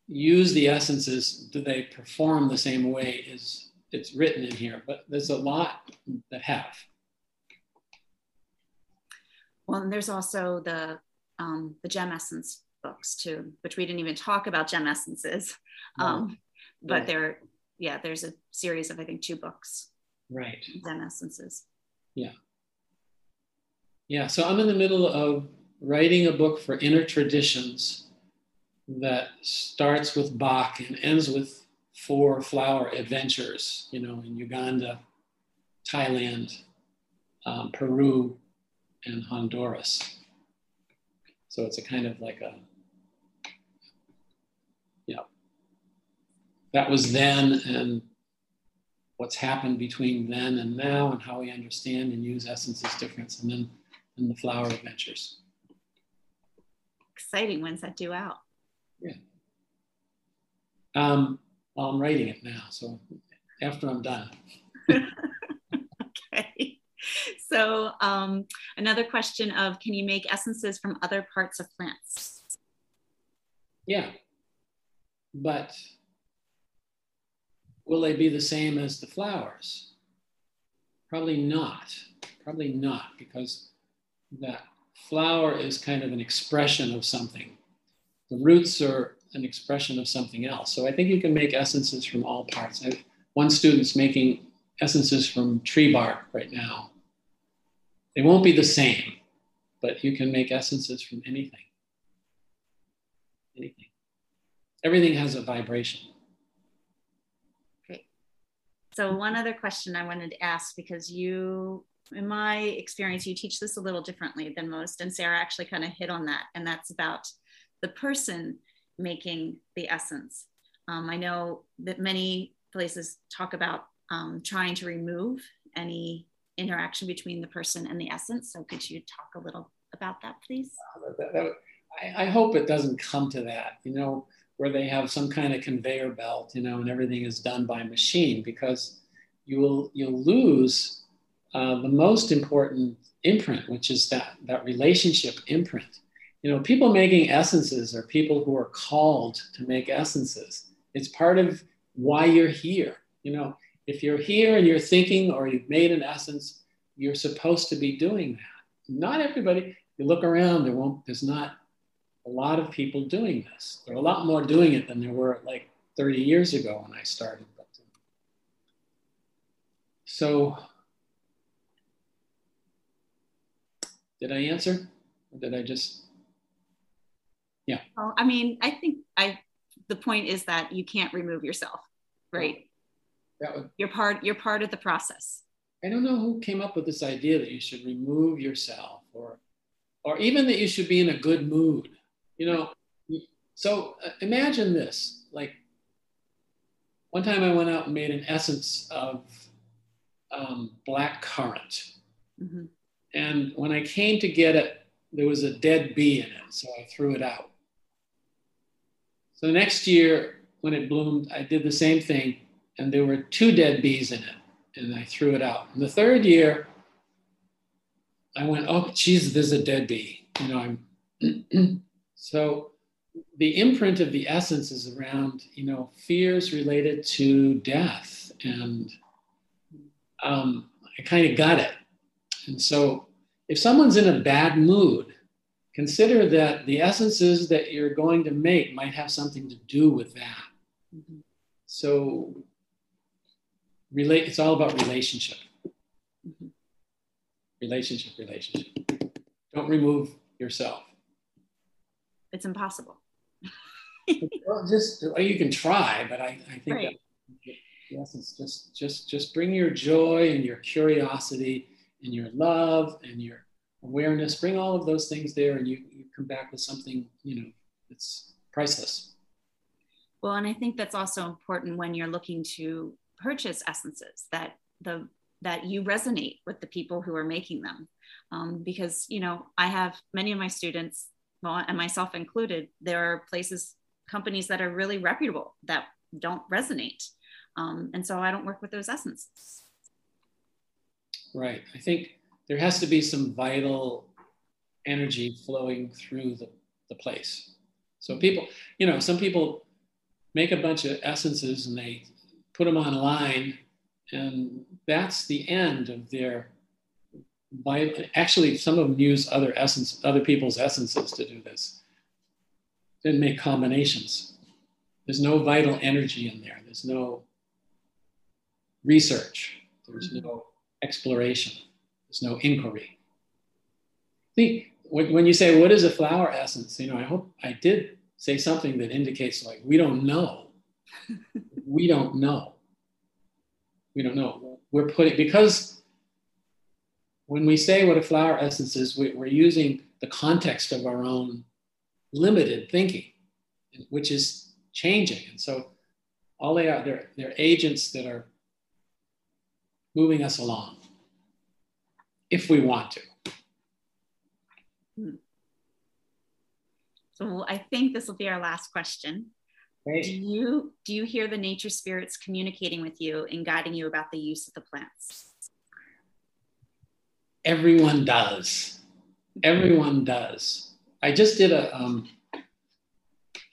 use the essences, do they perform the same way as it's written in here? But there's a lot that have. Well, and there's also the um, the gem essence books too, which we didn't even talk about gem essences. Um, but right. there, yeah, there's a series of I think two books. Right. Gem essences. Yeah. Yeah. So I'm in the middle of writing a book for inner traditions that starts with Bach and ends with four flower adventures, you know, in Uganda, Thailand, um, Peru, and Honduras. So it's a kind of like a, know, that was then and what's happened between then and now and how we understand and use essences difference and then and the flower adventures. Exciting. When's that due out? Yeah. Um, well, I'm writing it now, so after I'm done. (laughs) okay. So um, another question of, can you make essences from other parts of plants? Yeah, but will they be the same as the flowers? Probably not. Probably not, because that flower is kind of an expression of something the roots are an expression of something else. So I think you can make essences from all parts. I, one student's making essences from tree bark right now. They won't be the same, but you can make essences from anything. Anything. Everything has a vibration. Great. So one other question I wanted to ask because you in my experience, you teach this a little differently than most. And Sarah actually kind of hit on that. And that's about the person making the essence. Um, I know that many places talk about um, trying to remove any interaction between the person and the essence. So could you talk a little about that, please? I, I hope it doesn't come to that, you know, where they have some kind of conveyor belt, you know, and everything is done by machine because you will you'll lose uh, the most important imprint, which is that that relationship imprint you know, people making essences are people who are called to make essences. It's part of why you're here. You know, if you're here and you're thinking or you've made an essence, you're supposed to be doing that. Not everybody, you look around, there won't, there's not a lot of people doing this. There are a lot more doing it than there were like 30 years ago when I started. So, did I answer? Or did I just yeah. Well, I mean, I think I the point is that you can't remove yourself, right? That would, you're part you're part of the process. I don't know who came up with this idea that you should remove yourself or or even that you should be in a good mood. You know, so uh, imagine this. Like one time I went out and made an essence of um, black currant. Mm-hmm. And when I came to get it, there was a dead bee in it, so I threw it out. So the next year, when it bloomed, I did the same thing, and there were two dead bees in it, and I threw it out. And the third year, I went, oh, geez, there's a dead bee. You know, I'm. (clears throat) So the imprint of the essence is around, you know, fears related to death. And um, I kind of got it. And so if someone's in a bad mood, consider that the essences that you're going to make might have something to do with that. Mm-hmm. So relate it's all about relationship. Mm-hmm. Relationship, relationship. Don't remove yourself. It's impossible. (laughs) well, just well, you can try, but I, I think right. that yes, it's just just just bring your joy and your curiosity and your love and your awareness. Bring all of those things there, and you, you come back with something you know that's priceless. Well, and I think that's also important when you're looking to purchase essences that the that you resonate with the people who are making them um, because you know i have many of my students well, and myself included there are places companies that are really reputable that don't resonate um, and so i don't work with those essences right i think there has to be some vital energy flowing through the, the place so people you know some people make a bunch of essences and they put them online, and that's the end of their. By, actually, some of them use other essence, other people's essences to do this. Then make combinations. There's no vital energy in there. There's no research. There's no exploration. There's no inquiry. See, when you say what is a flower essence, you know, I hope I did say something that indicates like we don't know (laughs) we don't know. We don't know. We're putting, because when we say what a flower essence is, we, we're using the context of our own limited thinking, which is changing. And so all they are, they're, they're agents that are moving us along if we want to. So I think this will be our last question. Great. Do you do you hear the nature spirits communicating with you and guiding you about the use of the plants? Everyone does. Everyone does. I just did a um,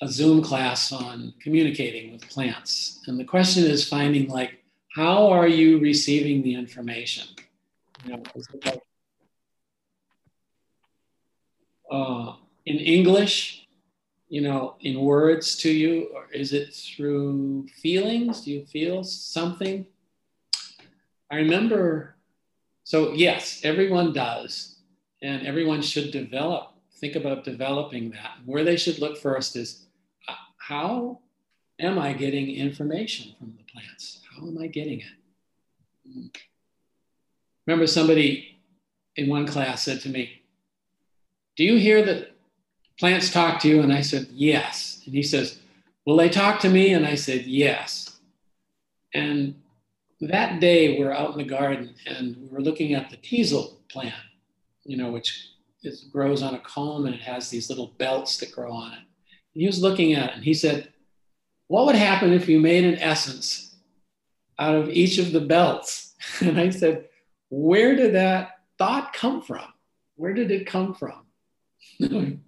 a Zoom class on communicating with plants, and the question is finding like how are you receiving the information? Uh, in English, you know, in words to you, or is it through feelings? Do you feel something? I remember, so yes, everyone does, and everyone should develop, think about developing that. Where they should look first is uh, how am I getting information from the plants? How am I getting it? Remember, somebody in one class said to me, Do you hear that plants talk to you? And I said, yes. And he says, will they talk to me? And I said, yes. And that day we're out in the garden and we were looking at the teasel plant, you know, which is, grows on a culm and it has these little belts that grow on it. And he was looking at it and he said, what would happen if you made an essence out of each of the belts? (laughs) And I said, where did that thought come from? Where did it come from? (laughs)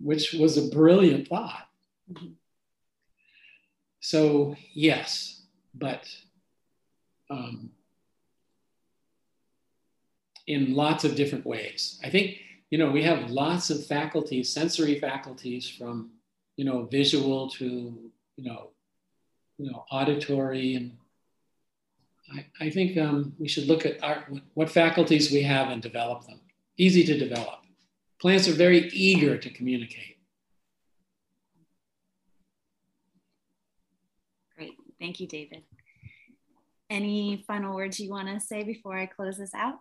which was a brilliant thought. Mm-hmm. So, yes, but um, in lots of different ways. I think, you know, we have lots of faculties, sensory faculties from, you know, visual to, you know, you know, auditory and I, I think um, we should look at our, what faculties we have and develop them. Easy to develop. Plants are very eager to communicate. Great. Thank you, David. Any final words you want to say before I close this out?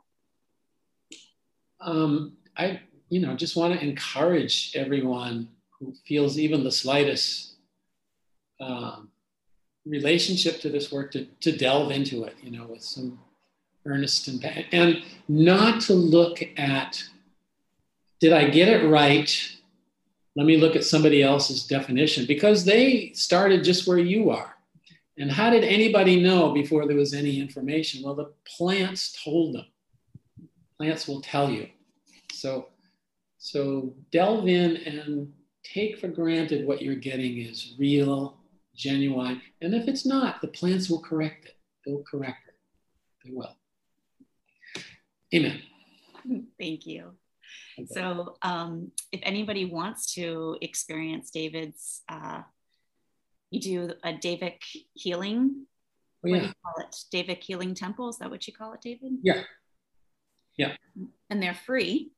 Um, I, you know, just want to encourage everyone who feels even the slightest um, relationship to this work to, to delve into it, you know, with some earnest and, and not to look at did I get it right? Let me look at somebody else's definition because they started just where you are. And how did anybody know before there was any information? Well, the plants told them. Plants will tell you. So, so delve in and take for granted what you're getting is real, genuine. And if it's not, the plants will correct it. They'll correct it. They will. Amen. (laughs) Thank you. Okay. So, um, if anybody wants to experience David's, uh, you do a Davic healing. Oh, yeah. What do you call it? Davic healing temple. Is that what you call it, David? Yeah. Yeah. And they're free,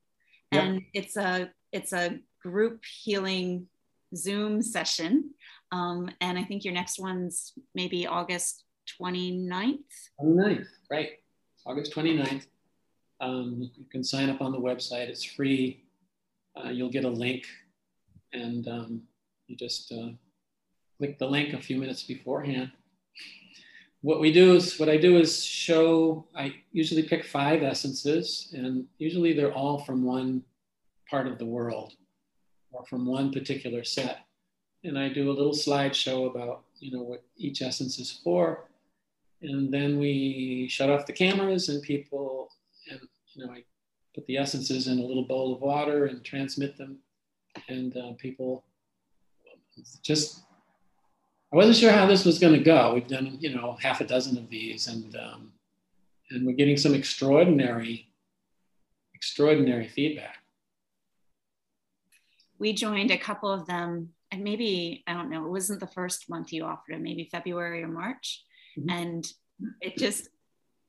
yeah. and it's a it's a group healing Zoom session. Um, and I think your next one's maybe August 29th. 29th, right. August 29th. Um, you can sign up on the website. It's free. Uh, you'll get a link, and um, you just uh, click the link a few minutes beforehand. What we do is, what I do is show. I usually pick five essences, and usually they're all from one part of the world or from one particular set. And I do a little slideshow about, you know, what each essence is for. And then we shut off the cameras and people and you know, I put the essences in a little bowl of water and transmit them. And uh, people just, I wasn't sure how this was going to go. We've done, you know, half a dozen of these, and um, and we're getting some extraordinary, extraordinary feedback. We joined a couple of them, and maybe I don't know. It wasn't the first month you offered it, maybe February or March, mm-hmm. and it just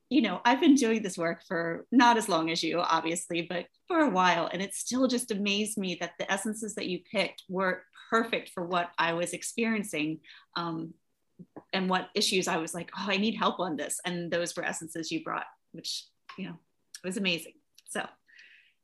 you know, I've been doing this work for not as long as you, obviously, but for a while. And it still just amazed me that the essences that you picked were perfect for what I was experiencing um, and what issues I was like, oh, I need help on this. And those were essences you brought, which, you know, was amazing. So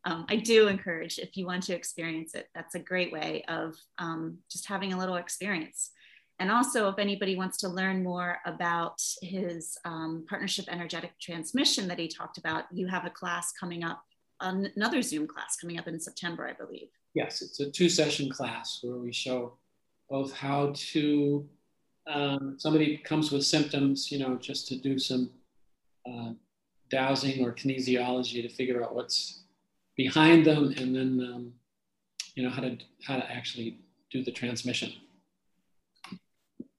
um, I do encourage if you want to experience it, that's a great way of um, just having a little experience. And also, if anybody wants to learn more about his um, partnership energetic transmission that he talked about, you have a class coming up, another Zoom class coming up in September, I believe. Yes, it's a two session class where we show both how to, um, somebody comes with symptoms, you know, just to do some uh, dowsing or kinesiology to figure out what's behind them, and then, um, you know, how to, how to actually do the transmission.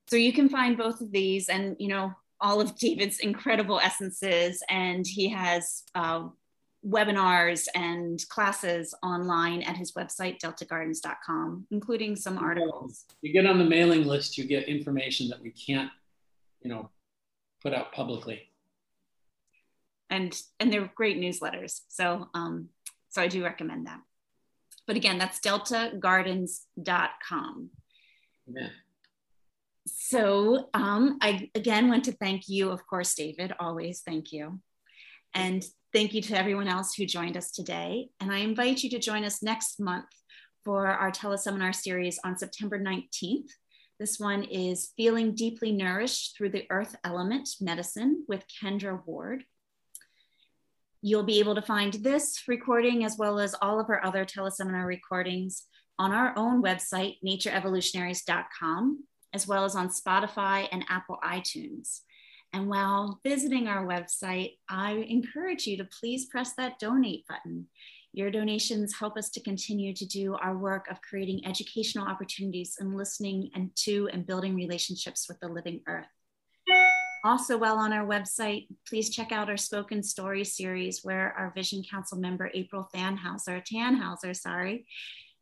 So you can find both of these and you know all of david's incredible essences and he has uh, webinars and classes online at his website deltagardens.com including some articles. you get on the mailing list you get information that we can't you know put out publicly. And and they're great newsletters. So um so i do recommend that but again that's deltagardens.com Amen so um, I again want to thank you, of course, David, always thank you. And thank you to everyone else who joined us today. And I invite you to join us next month for our teleseminar series on September 19th. This one is Feeling Deeply Nourished Through the Earth Element Medicine with Kendra Ward. You'll be able to find this recording as well as all of our other teleseminar recordings on our own website, natureevolutionaries.com as well as on Spotify and Apple iTunes. And while visiting our website, I encourage you to please press that donate button. Your donations help us to continue to do our work of creating educational opportunities and listening and to and building relationships with the living earth. Also, while on our website, please check out our spoken story series where our Vision Council member April Thanhauser, Tannhauser, sorry,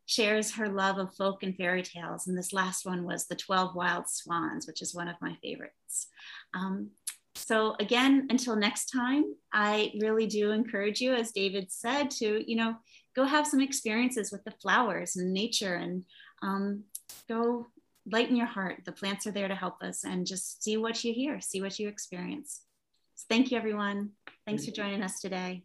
shares her love of folk and fairy tales. And this last one was The 12 Wild Swans, which is one of my favorites. Um, so again, until next time, I really do encourage you, as David said, to, you know, go have some experiences with the flowers and nature and um, go lighten your heart. The plants are there to help us and just see what you hear, see what you experience. So thank you, everyone. Thanks for joining us today.